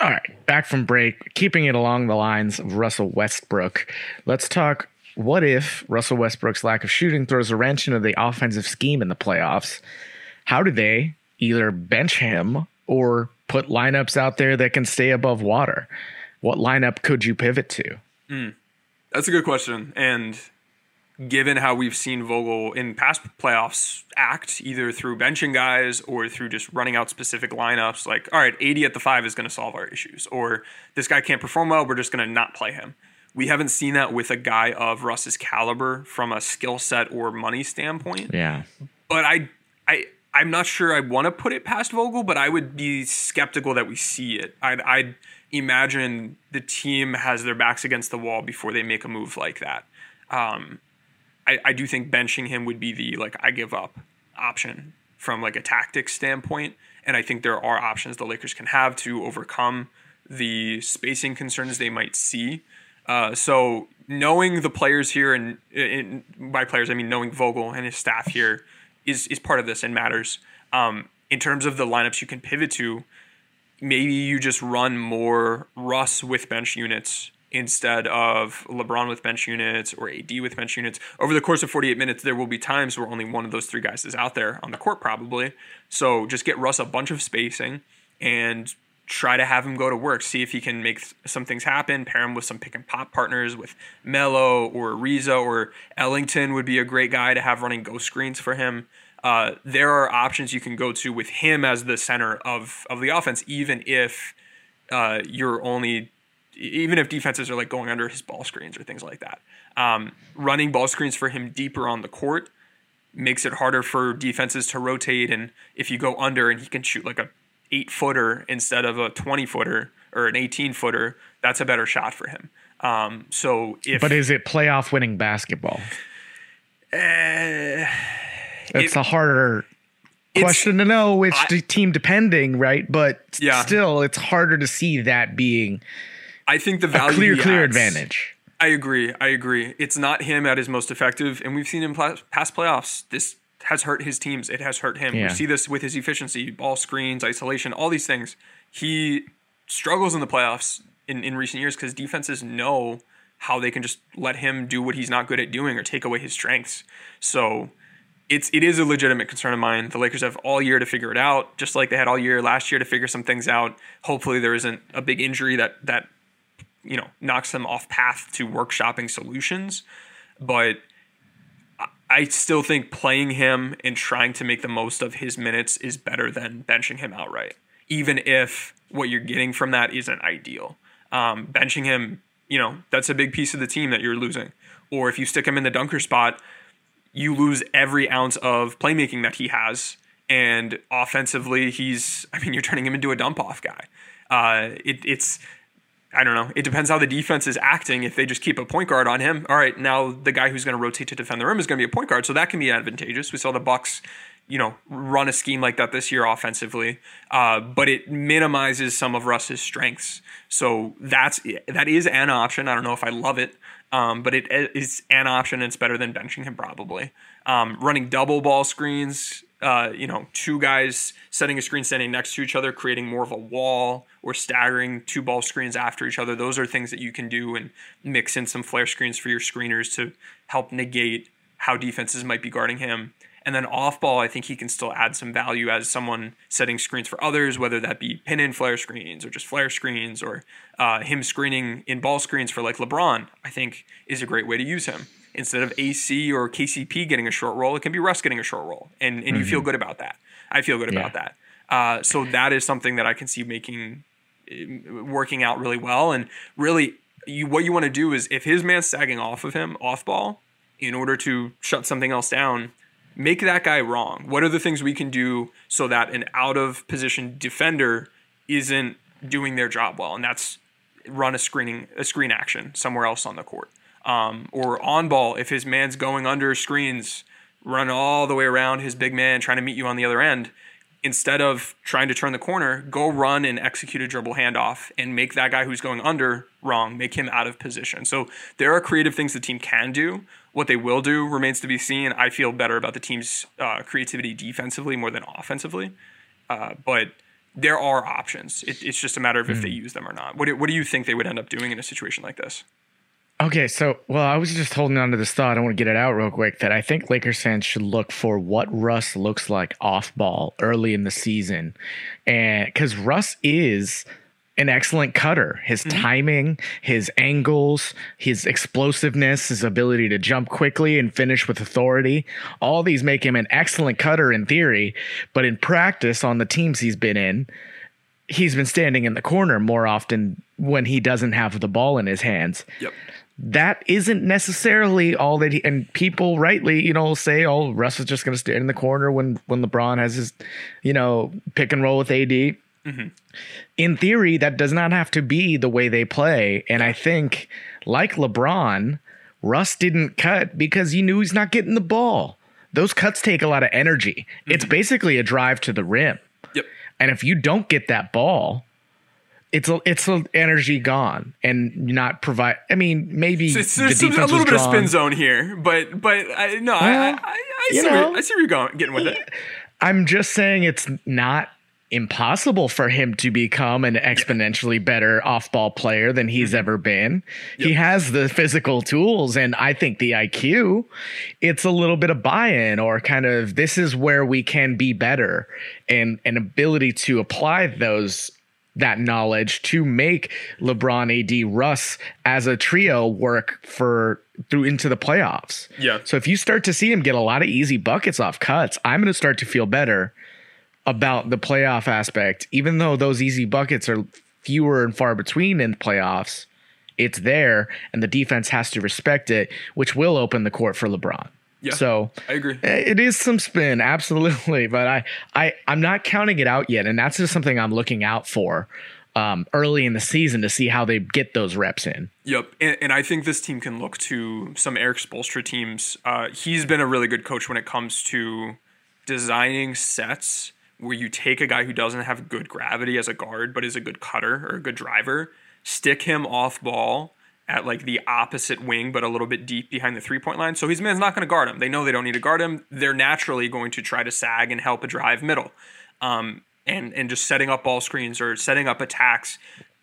All right, back from break, keeping it along the lines of Russell Westbrook. Let's talk what if Russell Westbrook's lack of shooting throws a wrench into the offensive scheme in the playoffs? How do they either bench him or put lineups out there that can stay above water? What lineup could you pivot to? Mm, that's a good question. And given how we've seen Vogel in past playoffs act, either through benching guys or through just running out specific lineups, like, all right, AD at the five is going to solve our issues, or this guy can't perform well, we're just going to not play him. We haven't seen that with a guy of Russ's caliber from a skill set or money standpoint. Yeah. But I, I, I'm not sure I want to put it past Vogel, but I would be skeptical that we see it. I'd, I'd imagine the team has their backs against the wall before they make a move like that. Um, I, I do think benching him would be the like I give up option from like a tactics standpoint, and I think there are options the Lakers can have to overcome the spacing concerns they might see. Uh, so knowing the players here, and, and, by players I mean knowing Vogel and his staff here, is is part of this and matters. Um, in terms of the lineups you can pivot to, maybe you just run more Russ with bench units instead of LeBron with bench units or AD with bench units. Over the course of 48 minutes, there will be times where only one of those three guys is out there on the court, probably. So just get Russ a bunch of spacing and try to have him go to work. See if he can make some things happen. Pair him with some pick and pop partners with Melo or Ariza or Ellington would be a great guy to have running ghost screens for him. Uh, there are options you can go to with him as the center of of the offense, even if uh, you're only even if defenses are like going under his ball screens or things like that. Um, running ball screens for him deeper on the court makes it harder for defenses to rotate. And if you go under and he can shoot like a eight footer instead of a 20 footer or an 18 footer, that's a better shot for him. Um, so if, but is it playoff winning basketball? Uh, it's it, a harder question to know which I, team depending, right? But yeah. still, it's harder to see that being I think the value a clear, clear adds, advantage. I agree. I agree. It's not him at his most effective, and we've seen in past playoffs. This has hurt his teams. It has hurt him. Yeah. We see this with his efficiency, ball screens, isolation, all these things. He struggles in the playoffs in, in recent years because defenses know how they can just let him do what he's not good at doing or take away his strengths. So it's it is a legitimate concern of mine. The Lakers have all year to figure it out, just like they had all year last year to figure some things out. Hopefully there isn't a big injury that that you know knocks them off path to workshopping solutions but I still think playing him and trying to make the most of his minutes is better than benching him outright, even if what you're getting from that isn't ideal. Um, benching him, you know, that's a big piece of the team that you're losing. Or if you stick him in the dunker spot, you lose every ounce of playmaking that he has. And offensively, he's, I mean, you're turning him into a dump off guy. Uh, it, it's I don't know. It depends how the defense is acting. If they just keep a point guard on him, all right, now the guy who's going to rotate to defend the rim is going to be a point guard, so that can be advantageous. We saw the Bucks, you know, run a scheme like that this year offensively, uh, but it minimizes some of Russ's strengths. So that's that is an option. I don't know if I love it, um, but it is an option. It's better than benching him probably. Um, running double ball screens uh, you know, two guys setting a screen standing next to each other, creating more of a wall or staggering two ball screens after each other. Those are things that you can do and mix in some flare screens for your screeners to help negate how defenses might be guarding him. And then off ball, I think he can still add some value as someone setting screens for others, whether that be pin in flare screens or just flare screens or uh, him screening in ball screens for like LeBron, I think is a great way to use him instead of AC or KCP getting a short roll, it can be Russ getting a short roll, and and mm-hmm. you feel mm-hmm. good about that. I feel good yeah. about that. Uh, so that is something that I can see making uh, working out really well, and really, you what you want to do is if his man's sagging off of him off ball in order to shut something else down. Make that guy wrong. What are the things we can do so that an out of position defender isn't doing their job well, and that's run a screening a screen action somewhere else on the court. Um, or on ball, if his man's going under screens, run all the way around his big man trying to meet you on the other end. Instead of trying to turn the corner, go run and execute a dribble handoff and make that guy who's going under wrong, make him out of position. So there are creative things the team can do. What they will do remains to be seen. I feel better about the team's uh, creativity defensively more than offensively, uh, but there are options. It, it's just a matter of if they use them or not. What do, what do you think they would end up doing in a situation like this? Okay, so well, I was just holding on to this thought. I want to get it out real quick that I think Lakers fans should look for what Russ looks like off ball early in the season, and because Russ is an excellent cutter. His mm-hmm. timing, his angles, his explosiveness, his ability to jump quickly and finish with authority, all these make him an excellent cutter in theory, but in practice on the teams he's been in, he's been standing in the corner more often when he doesn't have the ball in his hands. Yep. that isn't necessarily all that he and people rightly you know say oh russ is just going to stand in the corner when when lebron has his you know pick and roll with ad mm-hmm. in theory that does not have to be the way they play and i think like lebron russ didn't cut because he knew he's not getting the ball. Those cuts take a lot of energy. It's mm-hmm. basically a drive to the rim. And if you don't get that ball it's a, it's a energy gone and not provide. I mean, maybe So it's, the there's some, a little bit of spin zone here, but but I, no, I, I, I, I, see where, I see where you're going, getting with it. I'm just saying it's not impossible for him to become an exponentially better off-ball player than he's Mm-hmm. ever been. He has the physical tools and I think the IQ. It's a little bit of buy-in or kind of this is where we can be better and an ability to apply those that knowledge to make LeBron, AD, Russ as a trio work for through into the playoffs. Yeah. So if you start to see him get a lot of easy buckets off cuts, I'm going to start to feel better about the playoff aspect. Even though those easy buckets are fewer and far between in the playoffs, it's there and the defense has to respect it, which will open the court for LeBron. Yeah, So I agree. eh, it is some spin, [LAUGHS] absolutely, but I, I, I'm not counting it out yet, and that's just something I'm looking out for um, early in the season to see how they get those reps in. Yep, and, and I think this team can look to some Erik Spoelstra teams. Uh, he's been a really good coach when it comes to designing sets where you take a guy who doesn't have good gravity as a guard, but is a good cutter or a good driver, stick him off ball at like the opposite wing, but a little bit deep behind the three point line. So his man's not going to guard him. They know they don't need to guard him. They're naturally going to try to sag and help a drive middle. Um, and, and just setting up ball screens or setting up attacks,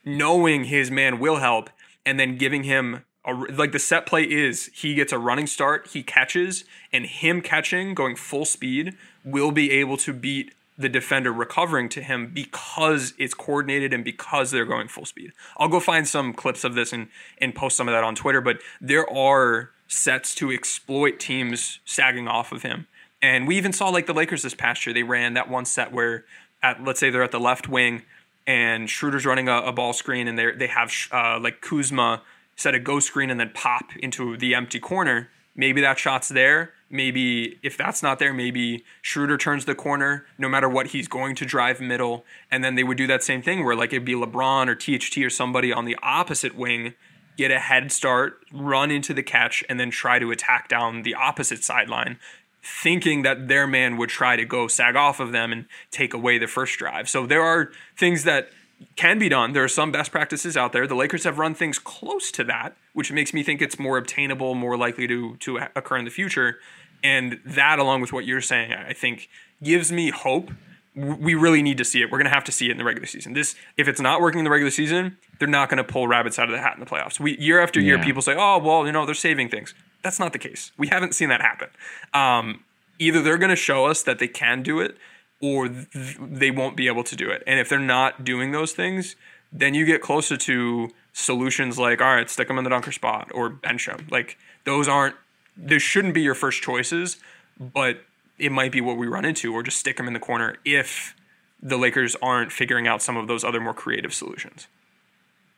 knowing his man will help, and then giving him a, like the set play is he gets a running start, he catches, and him catching going full speed will be able to beat the defender recovering to him because it's coordinated and because they're going full speed. I'll go find some clips of this and and post some of that on Twitter, but there are sets to exploit teams sagging off of him. And we even saw like the Lakers this past year, they ran that one set where at let's say they're at the left wing and Schroeder's running a, a ball screen and they they have uh, like Kuzma set a go screen and then pop into the empty corner. Maybe that shot's there. Maybe if that's not there, maybe Schroeder turns the corner no matter what, he's going to drive middle. And then they would do that same thing where like it'd be LeBron or THT or somebody on the opposite wing, get a head start, run into the catch, and then try to attack down the opposite sideline, thinking that their man would try to go sag off of them and take away the first drive. So there are things that can be done. There are some best practices out there. The Lakers have run things close to that, which makes me think it's more obtainable, more likely to to occur in the future. And that, along with what you're saying, I think gives me hope. We really need to see it. We're going to have to see it in the regular season. This, if it's not working in the regular season, they're not going to pull rabbits out of the hat in the playoffs. We year after year, Yeah. people say, "Oh, well, you know, they're saving things." That's not the case. We haven't seen that happen. Um, either they're going to show us that they can do it, or th- they won't be able to do it. And if they're not doing those things, then you get closer to solutions like, all right, stick them in the dunker spot or bench them. Like those aren't, those shouldn't be your first choices, but it might be what we run into, or just stick them in the corner if the Lakers aren't figuring out some of those other more creative solutions.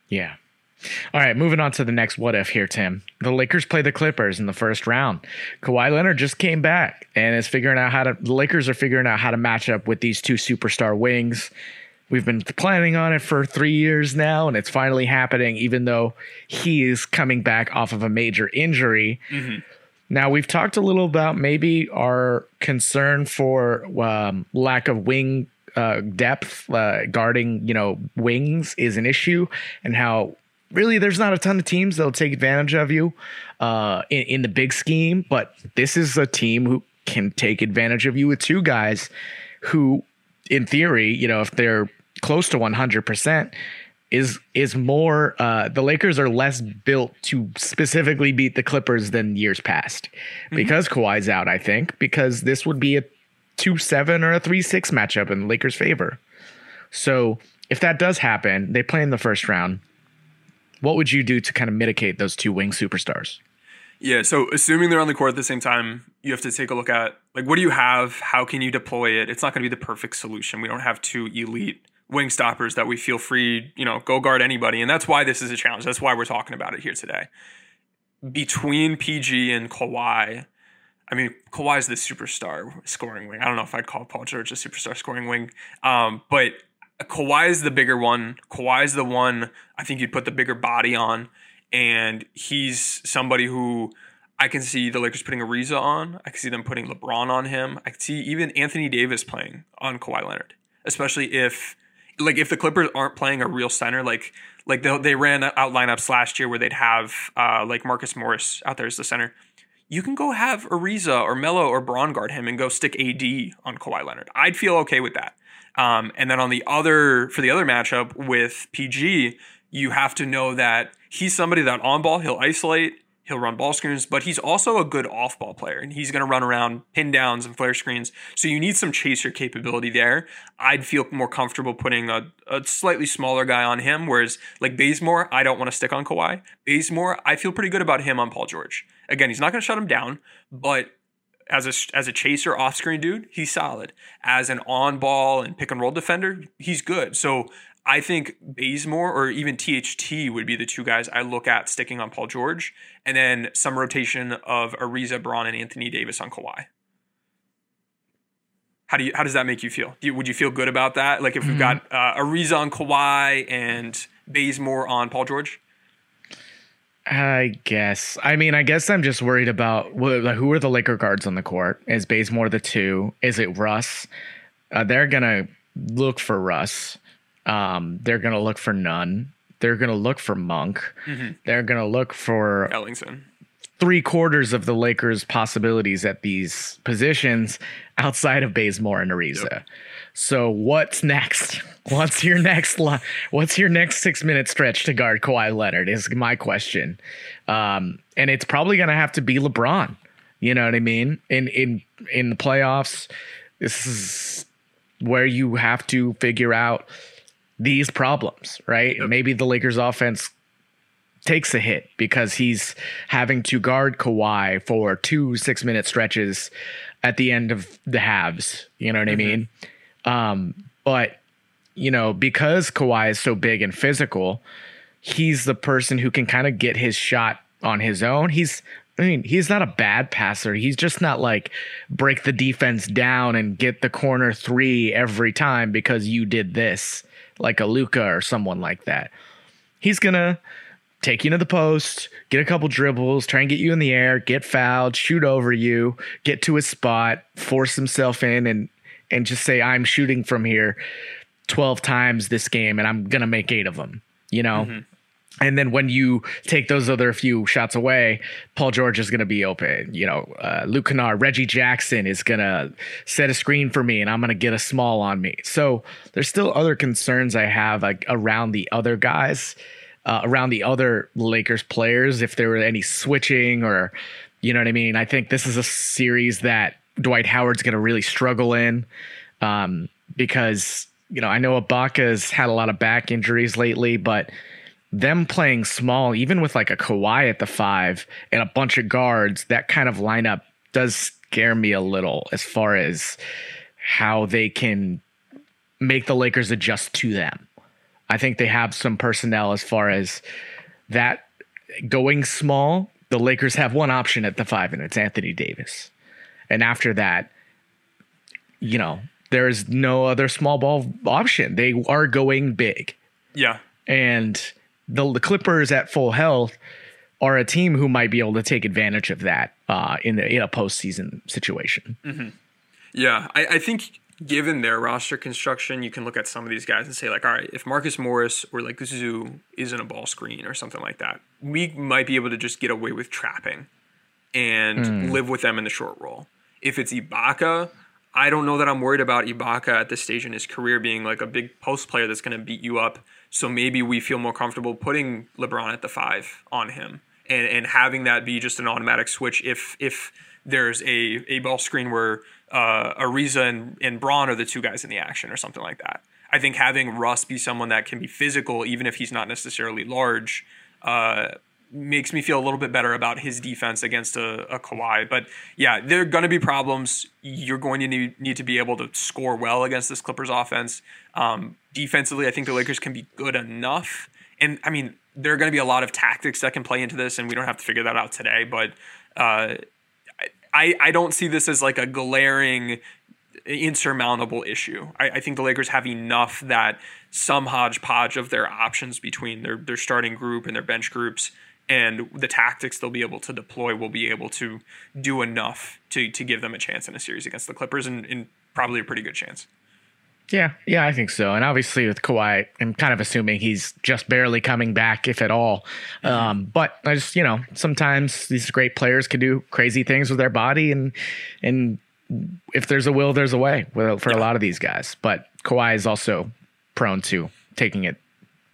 Yeah. All right, moving on to the next what if here, Tim. The Lakers play the Clippers in the first round. Kawhi Leonard just came back and is figuring out how to. The Lakers are figuring out how to match up with these two superstar wings. We've been planning on it for three years now, and it's finally happening, even though he is coming back off of a major injury. Now, we've talked a little about maybe our concern for um, lack of wing uh, depth, uh, guarding, you know, wings is an issue, and how really there's not a ton of teams that'll take advantage of you uh, in, in the big scheme, but this is a team who can take advantage of you with two guys who, in theory, you know, if they're close to 100%, is is more uh the Lakers are less built to specifically beat the Clippers than years past because Kawhi's out I think because this would be a 2-7 or a 3-6 matchup in the Lakers favor. So, if that does happen, they play in the first round. What would you do to kind of mitigate those two wing superstars? Yeah, so assuming they're on the court at the same time, you have to take a look at like what do you have? How can you deploy it? It's not going to be the perfect solution. We don't have two elite wing stoppers that we feel free, you know, go guard anybody, and that's why this is a challenge. That's why we're talking about it here today. Between PG and Kawhi, I mean, Kawhi is the superstar scoring wing. I don't know if I'd call Paul George a superstar scoring wing, um, but Kawhi is the bigger one. Kawhi is the one I think you'd put the bigger body on, and he's somebody who I can see the Lakers putting Ariza on. I can see them putting LeBron on him. I can see even Anthony Davis playing on Kawhi Leonard, especially if like if the Clippers aren't playing a real center, like like they, they ran out lineups last year where they'd have uh, like Marcus Morris out there as the center. You can go have Ariza or Melo or Bron guard him and go stick AD on Kawhi Leonard. I'd feel okay with that. Um, and then on the other for the other matchup with PG, you have to know that he's somebody that on ball he'll isolate, he'll run ball screens, but he's also a good off ball player and he's going to run around pin downs and flare screens. So you need some chaser capability there. I'd feel more comfortable putting a, a slightly smaller guy on him, whereas like Bazemore, I don't want to stick on Kawhi. Bazemore, I feel pretty good about him on Paul George. Again, he's not going to shut him down, but as a as a chaser off screen dude, he's solid. As an on ball and pick and roll defender, he's good. So I think Bazemore or even THT would be the two guys I look at sticking on Paul George, and then some rotation of Ariza, Bron, and Anthony Davis on Kawhi. How do you how does that make you feel? Do you, would you feel good about that? Like if we've got uh, Ariza on Kawhi and Bazemore on Paul George. I guess. I mean, I guess I'm just worried about like, who are the Laker guards on the court. Is Bazemore the two? Is it Russ? Uh, they're gonna look for Russ. Um, they're gonna look for Nunn. They're gonna look for Monk. They're gonna look for Ellington. three quarters of the Lakers' possibilities at these positions outside of Bazemore and Ariza. So what's next? [LAUGHS] What's your next li- What's your next six minute stretch to guard Kawhi Leonard? Is my question, um, and it's probably going to have to be LeBron. You know what I mean? In in in the playoffs, this is where you have to figure out these problems, right? Maybe the Lakers offense takes a hit because he's having to guard Kawhi for two six minute stretches at the end of the halves. You know what I mean? Um, but you know, because Kawhi is so big and physical, he's the person who can kind of get his shot on his own. He's I mean, he's not a bad passer. He's just not like break the defense down and get the corner three every time because you did this, like a Luka or someone like that. He's gonna take you to the post, get a couple dribbles, try and get you in the air, get fouled, shoot over you, get to a spot, force himself in, and and just say, "I'm shooting from here 12 times this game, and I'm gonna make eight of them." You know. Mm-hmm. And then when you take those other few shots away, Paul George is going to be open. You know, uh, Luke Kennard, Reggie Jackson is going to set a screen for me, and I'm going to get a small on me. So there's still other concerns I have like around the other guys, uh, around the other Lakers players, if there were any switching or, you know what I mean. I think this is a series that Dwight Howard's going to really struggle in, um, because you know I know Ibaka's had a lot of back injuries lately, but them playing small, even with like a Kawhi at the five and a bunch of guards, that kind of lineup does scare me a little as far as how they can make the Lakers adjust to them. I think they have some personnel as far as that going small. The Lakers have one option at the five, and it's Anthony Davis. And after that, you know, there's no other small ball option. They are going big. Yeah. And the, the Clippers at full health are a team who might be able to take advantage of that uh, in, the, in a postseason situation. Mm-hmm. Yeah, I, I think given their roster construction, you can look at some of these guys and say like, all right, if Marcus Morris or like Zu isn't a ball screen or something like that, we might be able to just get away with trapping and mm. live with them in the short roll. If it's Ibaka, I don't know that I'm worried about Ibaka at this stage in his career being like a big post player that's going to beat you up. So maybe we feel more comfortable putting LeBron at the five on him and, and having that be just an automatic switch if if there's a, a ball screen where uh, Ariza and, and Bron are the two guys in the action or something like that. I think having Russ be someone that can be physical, even if he's not necessarily large, uh, makes me feel a little bit better about his defense against a, a Kawhi. But yeah, there are going to be problems. You're going to need, need, to be able to score well against this Clippers offense. Um, defensively, I think the Lakers can be good enough. And I mean, there are going to be a lot of tactics that can play into this, and we don't have to figure that out today. But uh, I, I don't see this as like a glaring insurmountable issue. I, I, think the Lakers have enough that some hodgepodge of their options between their, their starting group and their bench groups and the tactics they'll be able to deploy will be able to do enough to to give them a chance in a series against the Clippers and, and probably a pretty good chance. Yeah, yeah, I think so. And obviously with Kawhi, I'm kind of assuming he's just barely coming back, if at all. Mm-hmm. Um, but I just, you know, sometimes these great players can do crazy things with their body, and and if there's a will, there's a way for yeah. a lot of these guys. But Kawhi is also prone to taking it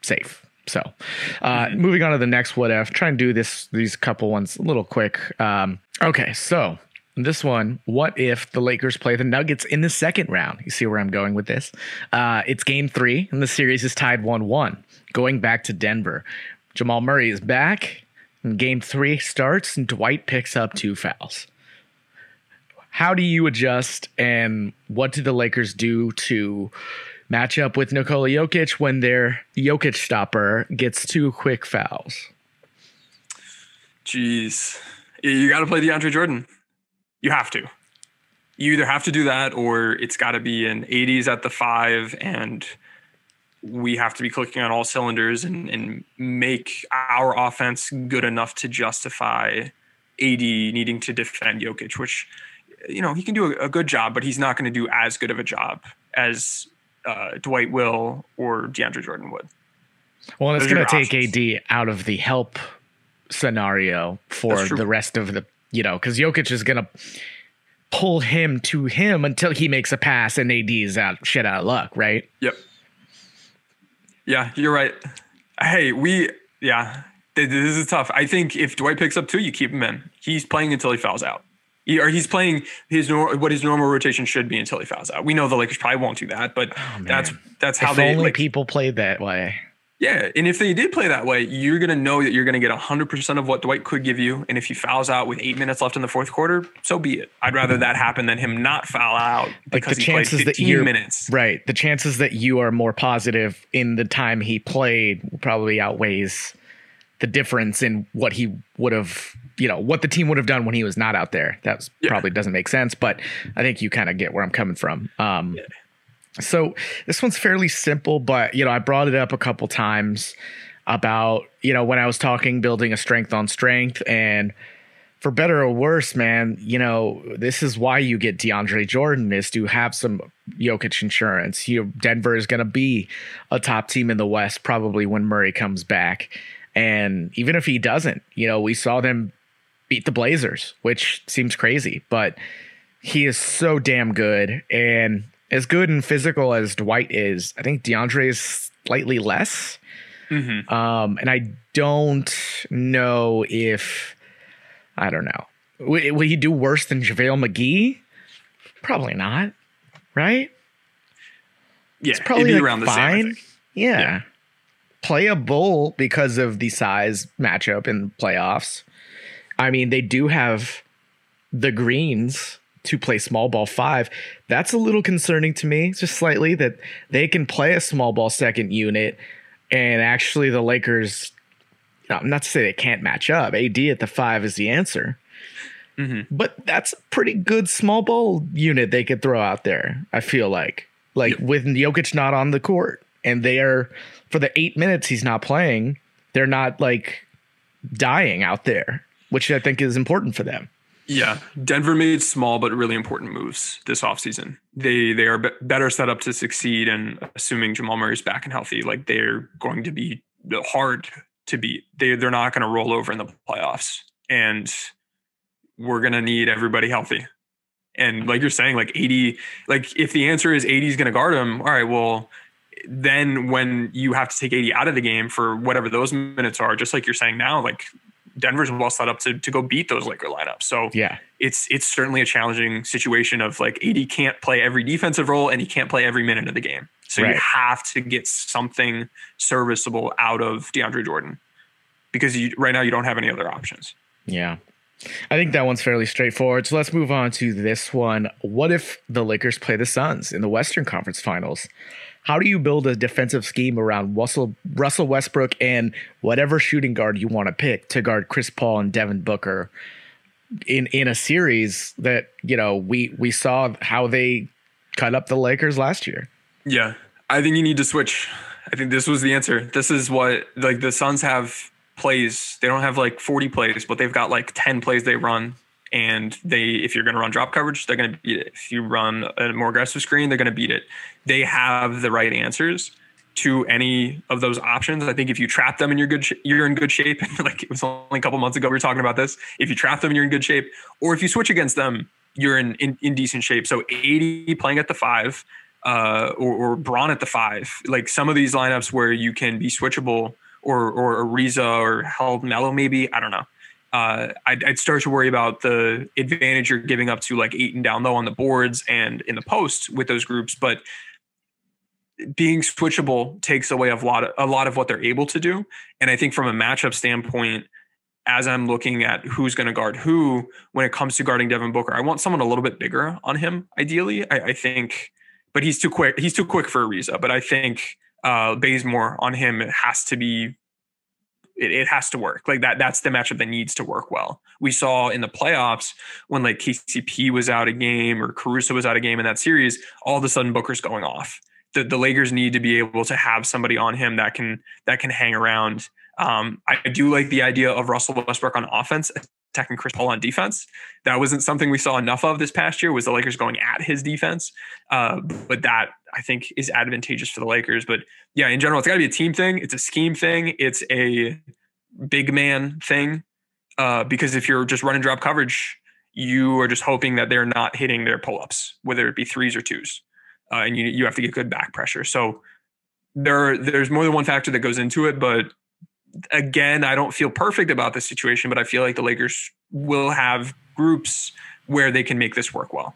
safe. So, uh, mm-hmm. moving on to the next what if. Try and do this these couple ones a little quick. Um, okay, so this one, what if the Lakers play the Nuggets in the second round? You see where I'm going with this? Uh, it's game three, and the series is tied 1 1, going back to Denver. Jamal Murray is back, and game three starts, and Dwight picks up two fouls. How do you adjust, and what do the Lakers do to match up with Nikola Jokic when their Jokic stopper gets two quick fouls. Jeez. You got to play DeAndre Jordan. You have to. You either have to do that or it's got to be an 80s at the five and we have to be clicking on all cylinders and, and make our offense good enough to justify AD needing to defend Jokic, which, you know, he can do a, a good job, but he's not going to do as good of a job as uh, Dwight will or DeAndre Jordan would. Well, it's going to take. AD out of the help scenario for the rest of the, you know, because Jokic is to pull him to him until he makes a pass and AD is out shit out of luck, right? Yep. Yeah, you're right. Hey, we, yeah, this is tough. I think if Dwight picks up two, you keep him in. He's playing until he fouls out he, or he's playing his what his normal rotation should be until he fouls out. We know the Lakers probably won't do that, but oh, that's that's how if they only like, people played that way. Yeah, and if they did play that way, you're gonna know that you're gonna get 100 percent of what Dwight could give you. And if he fouls out with eight minutes left in the fourth quarter, so be it. I'd rather that happen than him not foul out because like the he chances played 15 that minutes. Right, the chances that you are more positive in the time he played probably outweighs the difference in what he would have, you know, what the team would have done when he was not out there. That yeah. probably doesn't make sense, but I think you kind of get where I'm coming from. Um, yeah. So this one's fairly simple, but you know, I brought it up a couple times about you know when I was talking building a strength on strength and for better or worse, man, you know, this is why you get DeAndre Jordan is to have some Jokic insurance. You Denver is going to be a top team in the West probably when Murray comes back. And even if he doesn't, you know, we saw them beat the Blazers, which seems crazy, but he is so damn good. And as good and physical as Dwight is, I think DeAndre is slightly less. Mm-hmm. Um, and I don't know if, I don't know, will, will he do worse than JaVale McGee? Probably not, right? Yeah, it's probably like around fine. the same. Yeah. yeah playable because of the size matchup in playoffs. I mean, they do have the greens to play small ball five. That's a little concerning to me, just slightly, that they can play a small ball second unit and actually the Lakers, not to say they can't match up. AD at the five is the answer. Mm-hmm. But that's a pretty good small ball unit they could throw out there. I feel like, like with Jokic not on the court, and they are for the eight minutes he's not playing, they're not like dying out there, which I think is important for them. Yeah, Denver made small but really important moves this offseason. They they are be- better set up to succeed, and assuming Jamal Murray's back and healthy, like they're going to be hard to beat. They they're not going to roll over in the playoffs, and we're going to need everybody healthy. And like you're saying, like AD, like if the answer is AD is going to guard him, all right, well, then when you have to take AD out of the game for whatever those minutes are, just like you're saying now, like Denver's well set up to to go beat those Laker lineups. So Yeah. it's it's certainly a challenging situation of like AD can't play every defensive role and he can't play every minute of the game. So Right. you have to get something serviceable out of DeAndre Jordan because you, right now you don't have any other options. Yeah. I think that one's fairly straightforward. So let's move on to this one. What if the Lakers play the Suns in the Western Conference Finals? How do you build a defensive scheme around Russell, Russell Westbrook and whatever shooting guard you want to pick to guard Chris Paul and Devin Booker in in a series that, you know, we we saw how they cut up the Lakers last year. Yeah, I think you need to switch. I think this was the answer. This is what like the Suns have plays. They don't have like 40 plays, but they've got like 10 plays they run. And they, if you're going to run drop coverage, they're going to beat it. If you run a more aggressive screen, they're going to beat it. They have the right answers to any of those options. I think if you trap them and you're good, sh- you're in good shape. [LAUGHS] like it was only a couple months ago we were talking about this. If you trap them you're in good shape, or if you switch against them, you're in in, in decent shape. So AD playing at the five, uh, or, or Bron at the five. Like some of these lineups where you can be switchable, or or Ariza or held Melo maybe. I don't know. Uh, I'd, I'd start to worry about the advantage you're giving up to like Ayton down low on the boards and in the post with those groups, but being switchable takes away a lot of, a lot of what they're able to do. And I think from a matchup standpoint, as I'm looking at who's going to guard who when it comes to guarding Devin Booker, I want someone a little bit bigger on him. Ideally, I, I think, but he's too quick. He's too quick for Ariza. But I think uh, Bazemore on him it has to be. It, it has to work like that. That's the matchup that needs to work well. We saw in the playoffs when like KCP was out a game or Caruso was out a game in that series. All of a sudden, Booker's going off. The, the Lakers need to be able to have somebody on him that can that can hang around. Um, I do like the idea of Russell Westbrook on offense attacking Chris Paul on defense. That wasn't something we saw enough of this past year. Was the Lakers going at his defense? Uh, but that I think is advantageous for the Lakers. But yeah, in general, it's got to be a team thing. It's a scheme thing. It's a big man thing. Uh, because if you're just running drop coverage, you are just hoping that they're not hitting their pull ups, whether it be threes or twos, uh, and you you have to get good back pressure. So there there's more than one factor that goes into it, but again, I don't feel perfect about this situation, but I feel like the Lakers will have groups where they can make this work well.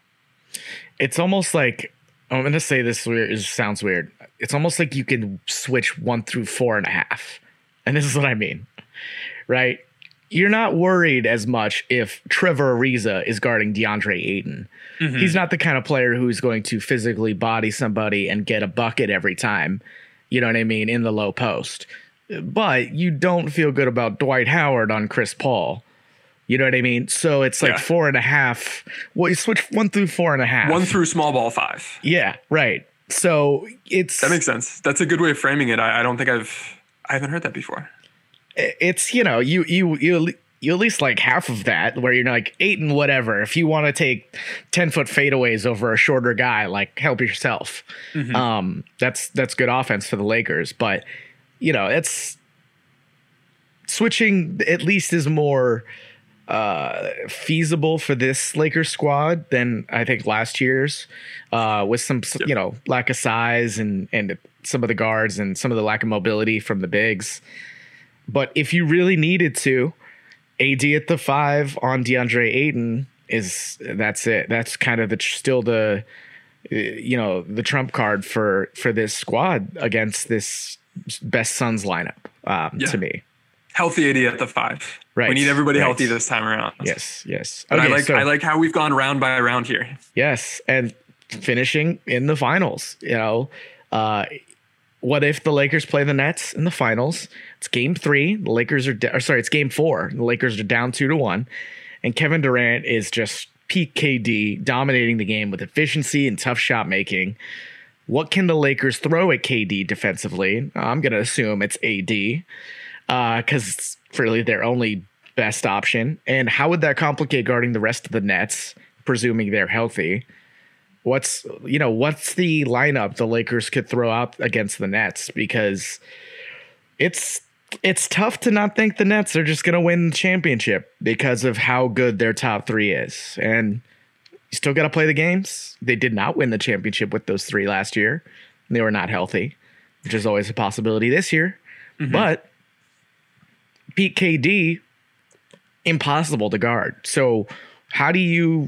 It's almost like I'm gonna say this weird it sounds weird. It's almost like you can switch one through four and a half. And this is what I mean. Right? You're not worried as much if Trevor Ariza is guarding DeAndre Ayton. Mm-hmm. He's not the kind of player who's going to physically body somebody and get a bucket every time. You know what I mean? In the low post. But you don't feel good about Dwight Howard on Chris Paul. You know what I mean? So it's like Yeah. four and a half. Well, you switch one through four and a half. One through small ball five. Yeah, right. So it's That makes sense. That's a good way of framing it. I, I don't think I've I haven't heard that before. it's you know you you you you at least like half of that where you're like eight and whatever. If you want to take ten foot fadeaways over a shorter guy, like help yourself. Um, that's that's good offense for the Lakers, but you know it's switching at least is more uh feasible for this Lakers squad than I think last year's uh with some you know lack of size and and some of the guards and some of the lack of mobility from the bigs. But if you really needed to AD at the 5 on DeAndre Ayton is that's it. That's kind of the still the you know the trump card for for this squad against this best Suns lineup um Yeah. to me Healthy AD at the five. Right, We need everybody right. healthy this time around. yes yes But I like so- I like how we've gone round by round here. Yes, and finishing in the finals. You know, uh, what if the Lakers play the Nets in the finals? It's Game Three. The Lakers are, da- or sorry, it's Game Four. The Lakers are down two to one, and Kevin Durant is just peak KD, dominating the game with efficiency and tough shot making. What can the Lakers throw at KD defensively? I'm going to assume it's AD because uh, it's really their only best option. And how would that complicate guarding the rest of the Nets, presuming they're healthy? What's you know what's the lineup the Lakers could throw out against the Nets because it's it's tough to not think the Nets are just going to win the championship because of how good their top three is. And you still got to play the games. They did not win the championship with those three last year. They were not healthy, which is always a possibility this year. Mm-hmm. But Pete KD, impossible to guard. So, how do you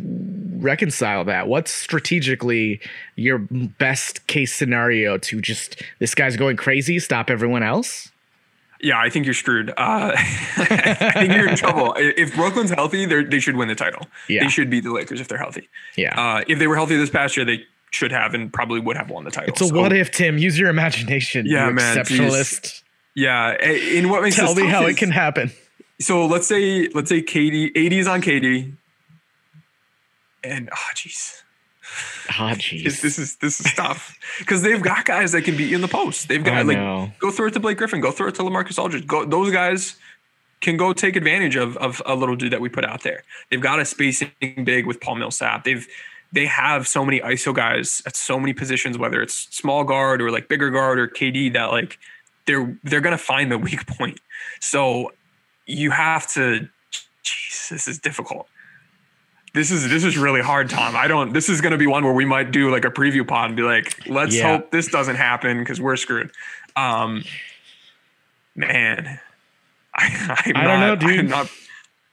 reconcile that? What's strategically your best case scenario to just this guy's going crazy, stop everyone else? Yeah, I think you're screwed. Uh, [LAUGHS] I think you're in trouble. If Brooklyn's healthy, they should win the title. Yeah. They should beat the Lakers if they're healthy. Yeah. Uh, if they were healthy this past year, they should have and probably would have won the title. It's a so, what if, Tim. Use your imagination. Yeah, you man. Exceptionalist. Geez. Yeah. In what makes tell me how is, it can happen. So let's say let's say KD, AD is on KD, and oh jeez. Oh, jeez. This, this, is this is tough because they've got guys that can beat you in the post. They've got like go throw it to Blake Griffin, go throw it to LaMarcus Aldridge. Go those guys can go take advantage of of a little dude that we put out there. They've got a spacing big with Paul Millsap. They've they have so many ISO guys at so many positions, whether it's small guard or like bigger guard or KD, that like they're they're gonna find the weak point. So you have to. Jeez, this is difficult this is this is really hard, Tom. I don't. This is going to be one where we might do like a preview pod and be like, let's yeah. hope this doesn't happen because we're screwed. Um, man, I, I'm I don't know, dude. I'm not,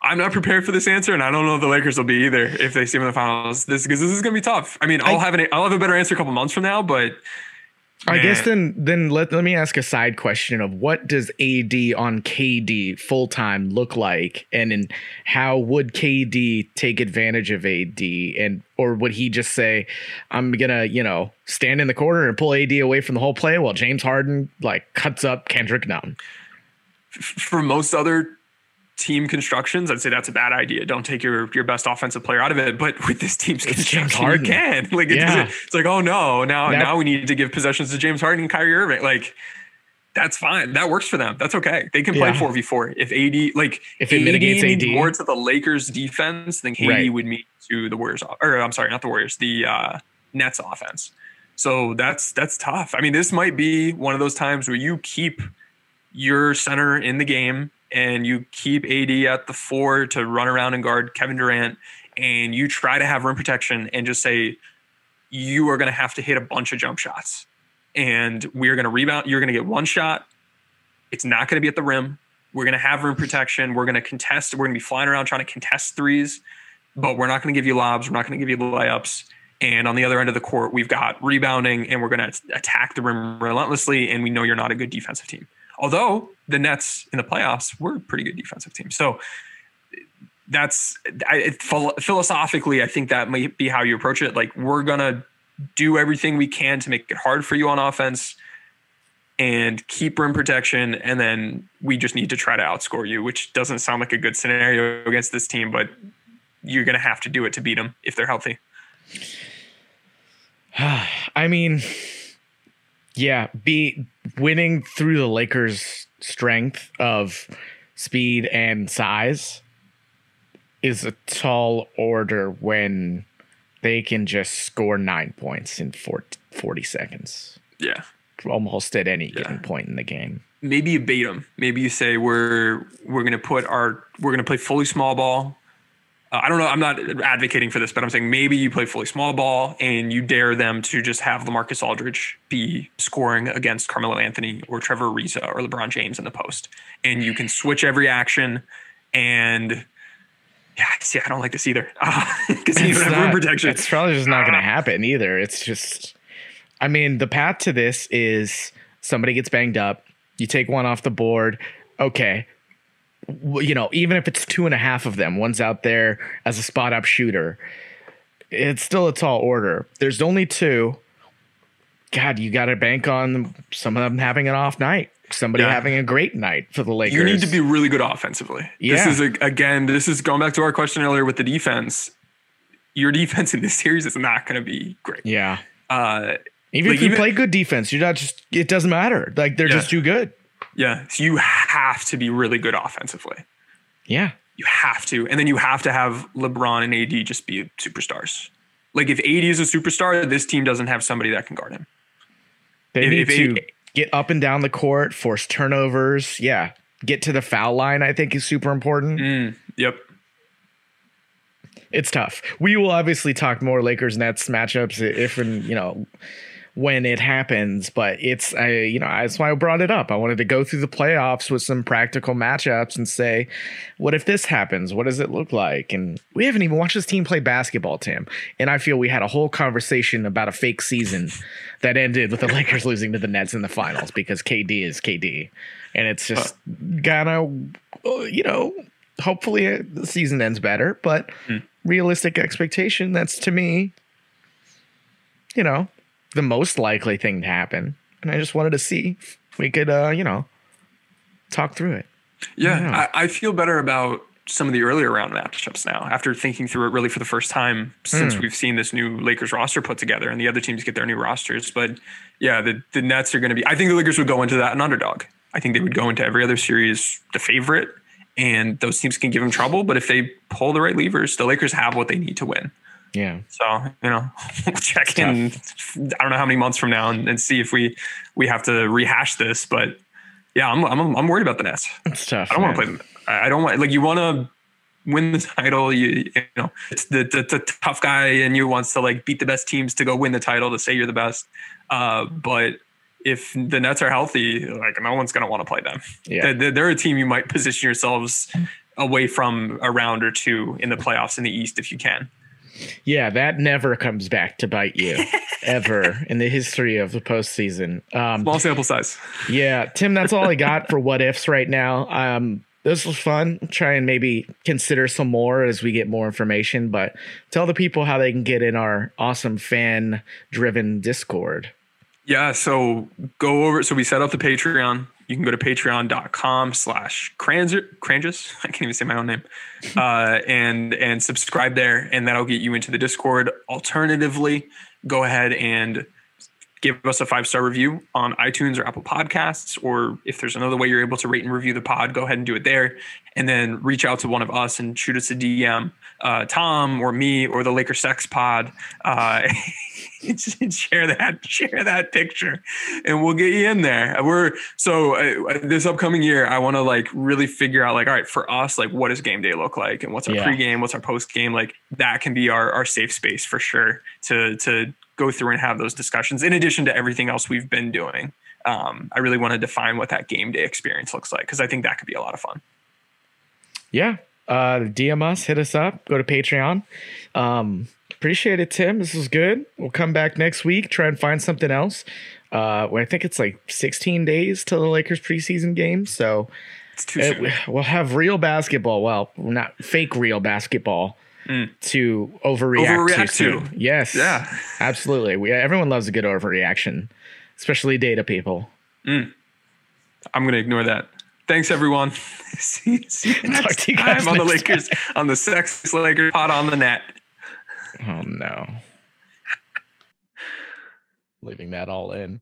I'm not prepared for this answer, and I don't know if the Lakers will be either if they see them in the finals. This because this is going to be tough. I mean, I'll I, have an I'll have a better answer a couple months from now, but I guess then then let, let me ask a side question of what does AD on KD full time look like? And in how would KD take advantage of AD and or would he just say I'm gonna you know stand in the corner and pull AD away from the whole play while James Harden like cuts up Kendrick Nunn? For most other team constructions, I'd say that's a bad idea. Don't take your your best offensive player out of it. But with this team's construction, you can. [LAUGHS] Like it's, yeah. it's like, oh no, now that, now we need to give possessions to James Harden and Kyrie Irving. Like that's fine. That works for them. That's okay. They can play four v four. If AD like if it AD mitigates AD more to the Lakers defense, than KD right. would mean to the Warriors. Or I'm sorry, not the Warriors. The uh, Nets offense. So that's that's tough. I mean, this might be one of those times where you keep your center in the game and you keep AD at the four to run around and guard Kevin Durant, and you try to have rim protection and just say, you are going to have to hit a bunch of jump shots. And we're going to rebound. You're going to get one shot. It's not going to be at the rim. We're going to have rim protection. We're going to contest. We're going to be flying around trying to contest threes, but we're not going to give you lobs. We're not going to give you layups. And on the other end of the court, we've got rebounding and we're going to attack the rim relentlessly. And we know you're not a good defensive team. Although the Nets in the playoffs were a pretty good defensive team. So that's I, philosophically, I think that might be how you approach it. Like we're gonna do everything we can to make it hard for you on offense and keep rim protection, and then we just need to try to outscore you, which doesn't sound like a good scenario against this team, but you're gonna have to do it to beat them if they're healthy. [SIGHS] I mean, yeah, be winning through the Lakers' strength of speed and size is a tall order when they can just score nine points in 40 seconds. Yeah. Almost at any yeah. given point in the game. Maybe you bait them. Maybe you say we're we're gonna put our we're gonna play fully small ball uh, I don't know. I'm not advocating for this, but I'm saying maybe you play fully small ball and you dare them to just have LaMarcus Aldridge be scoring against Carmelo Anthony or Trevor Ariza or LeBron James in the post, and you can switch every action. And yeah, see, I don't like this either [LAUGHS] because you don't have rim protection. It's probably just not going to happen either. It's just, I mean, the path to this is somebody gets banged up, you take one off the board. Okay, you know, even if it's two and a half of them, one's out there as a spot up shooter, it's still a tall order. There's only two. God, you got to bank on some of them having an off night. somebody Yeah. having a great night for the Lakers. You need to be really good offensively. Yeah. This is a, again, this is going back to our question earlier with the defense. Your defense in this series is not going to be great. yeah. Uh, Even Like, if you even- play good defense, you're not just. It doesn't matter. Like they're Yeah. just too good. Yeah, so you have to be really good offensively. Yeah. You have to, and then you have to have LeBron and AD just be superstars. Like if AD is a superstar, this team doesn't have somebody that can guard him. They If- need if to it- get up and down the court, force turnovers. Yeah. Get to the foul line, I think is super important. Mm, yep. It's tough. We will obviously talk more Lakers Nets matchups if and you know when it happens, but it's I you know that's why I brought it up. I wanted to go through the playoffs with some practical matchups and say, what if this happens? What does it look like? And we haven't even watched this team play basketball, Tim. And I feel we had a whole conversation about a fake season that ended with the [LAUGHS] Lakers losing to the Nets in the finals because KD is KD, and it's just gonna you know hopefully the season ends better, but hmm. realistic expectation, that's to me, you know, the most likely thing to happen. And I just wanted to see if we could, uh, you know, talk through it. Yeah, Yeah. I, I feel better about some of the earlier round matchups now after thinking through it really for the first time since Hmm. we've seen this new Lakers roster put together and the other teams get their new rosters. But yeah, the, the Nets are going to be, I think the Lakers would go into that an underdog. I think they would go into every other series the favorite, and those teams can give them trouble. But if they pull the right levers, the Lakers have what they need to win. Yeah. So you know, [LAUGHS] we'll check in. I don't know how many months from now and, and see if we we have to rehash this. But yeah, I'm I'm, I'm worried about the Nets. It's tough. I don't want to play them. I don't want like you want to win the title. You, you know, it's the, the the tough guy in you wants to like beat the best teams to go win the title to say you're the best. Uh, but if the Nets are healthy, like no one's gonna want to play them. Yeah. They're, they're a team you might position yourselves away from a round or two in the playoffs in the East if you can. Yeah, that never comes back to bite you [LAUGHS] ever in the history of the postseason. Um, Small sample size. Yeah, Tim, that's all I got for what ifs right now. Um, this was fun. Try and maybe consider some more as we get more information, but tell the people how they can get in our awesome fan driven Discord. Yeah, so go over. So we set up the Patreon. You can go to patreon.com slash Cranges. [LAUGHS] I can't even say my own name. [LAUGHS] Uh, and and subscribe there, and that'll get you into the Discord. Alternatively, go ahead and give us a five star review on iTunes or Apple Podcasts, or if there's another way you're able to rate and review the pod, go ahead and do it there. And then reach out to one of us and shoot us a DM, uh, Tom or me or the Laker Sex Pod, uh, [LAUGHS] [LAUGHS] share that share that picture, and we'll get you in there. We're so uh, this upcoming year, I want to like really figure out like, all right, for us, like, what does game day look like, and what's our Yeah. pregame, what's our postgame, like that can be our our safe space for sure to to go through and have those discussions in addition to everything else we've been doing. Um, I really want to define what that game day experience looks like because I think that could be a lot of fun. Yeah. Uh, DM us, hit us up, go to Patreon. Um, appreciate it, Tim. This was good. We'll come back next week, try and find something else. Uh, well, I think it's like 16 days till the Lakers preseason game. So It's too it- we'll have real basketball. Well, not fake real basketball to overreact, Mm. Overreact to. to. Yes. Yeah. Absolutely. We everyone loves a good overreaction, especially data people. I'm going to ignore that. Thanks, everyone. [LAUGHS] see, see you [LAUGHS] Talk next to you guys time on the next Lakers, on the Sex Lakers pot on the net. Oh no. Leaving that all in.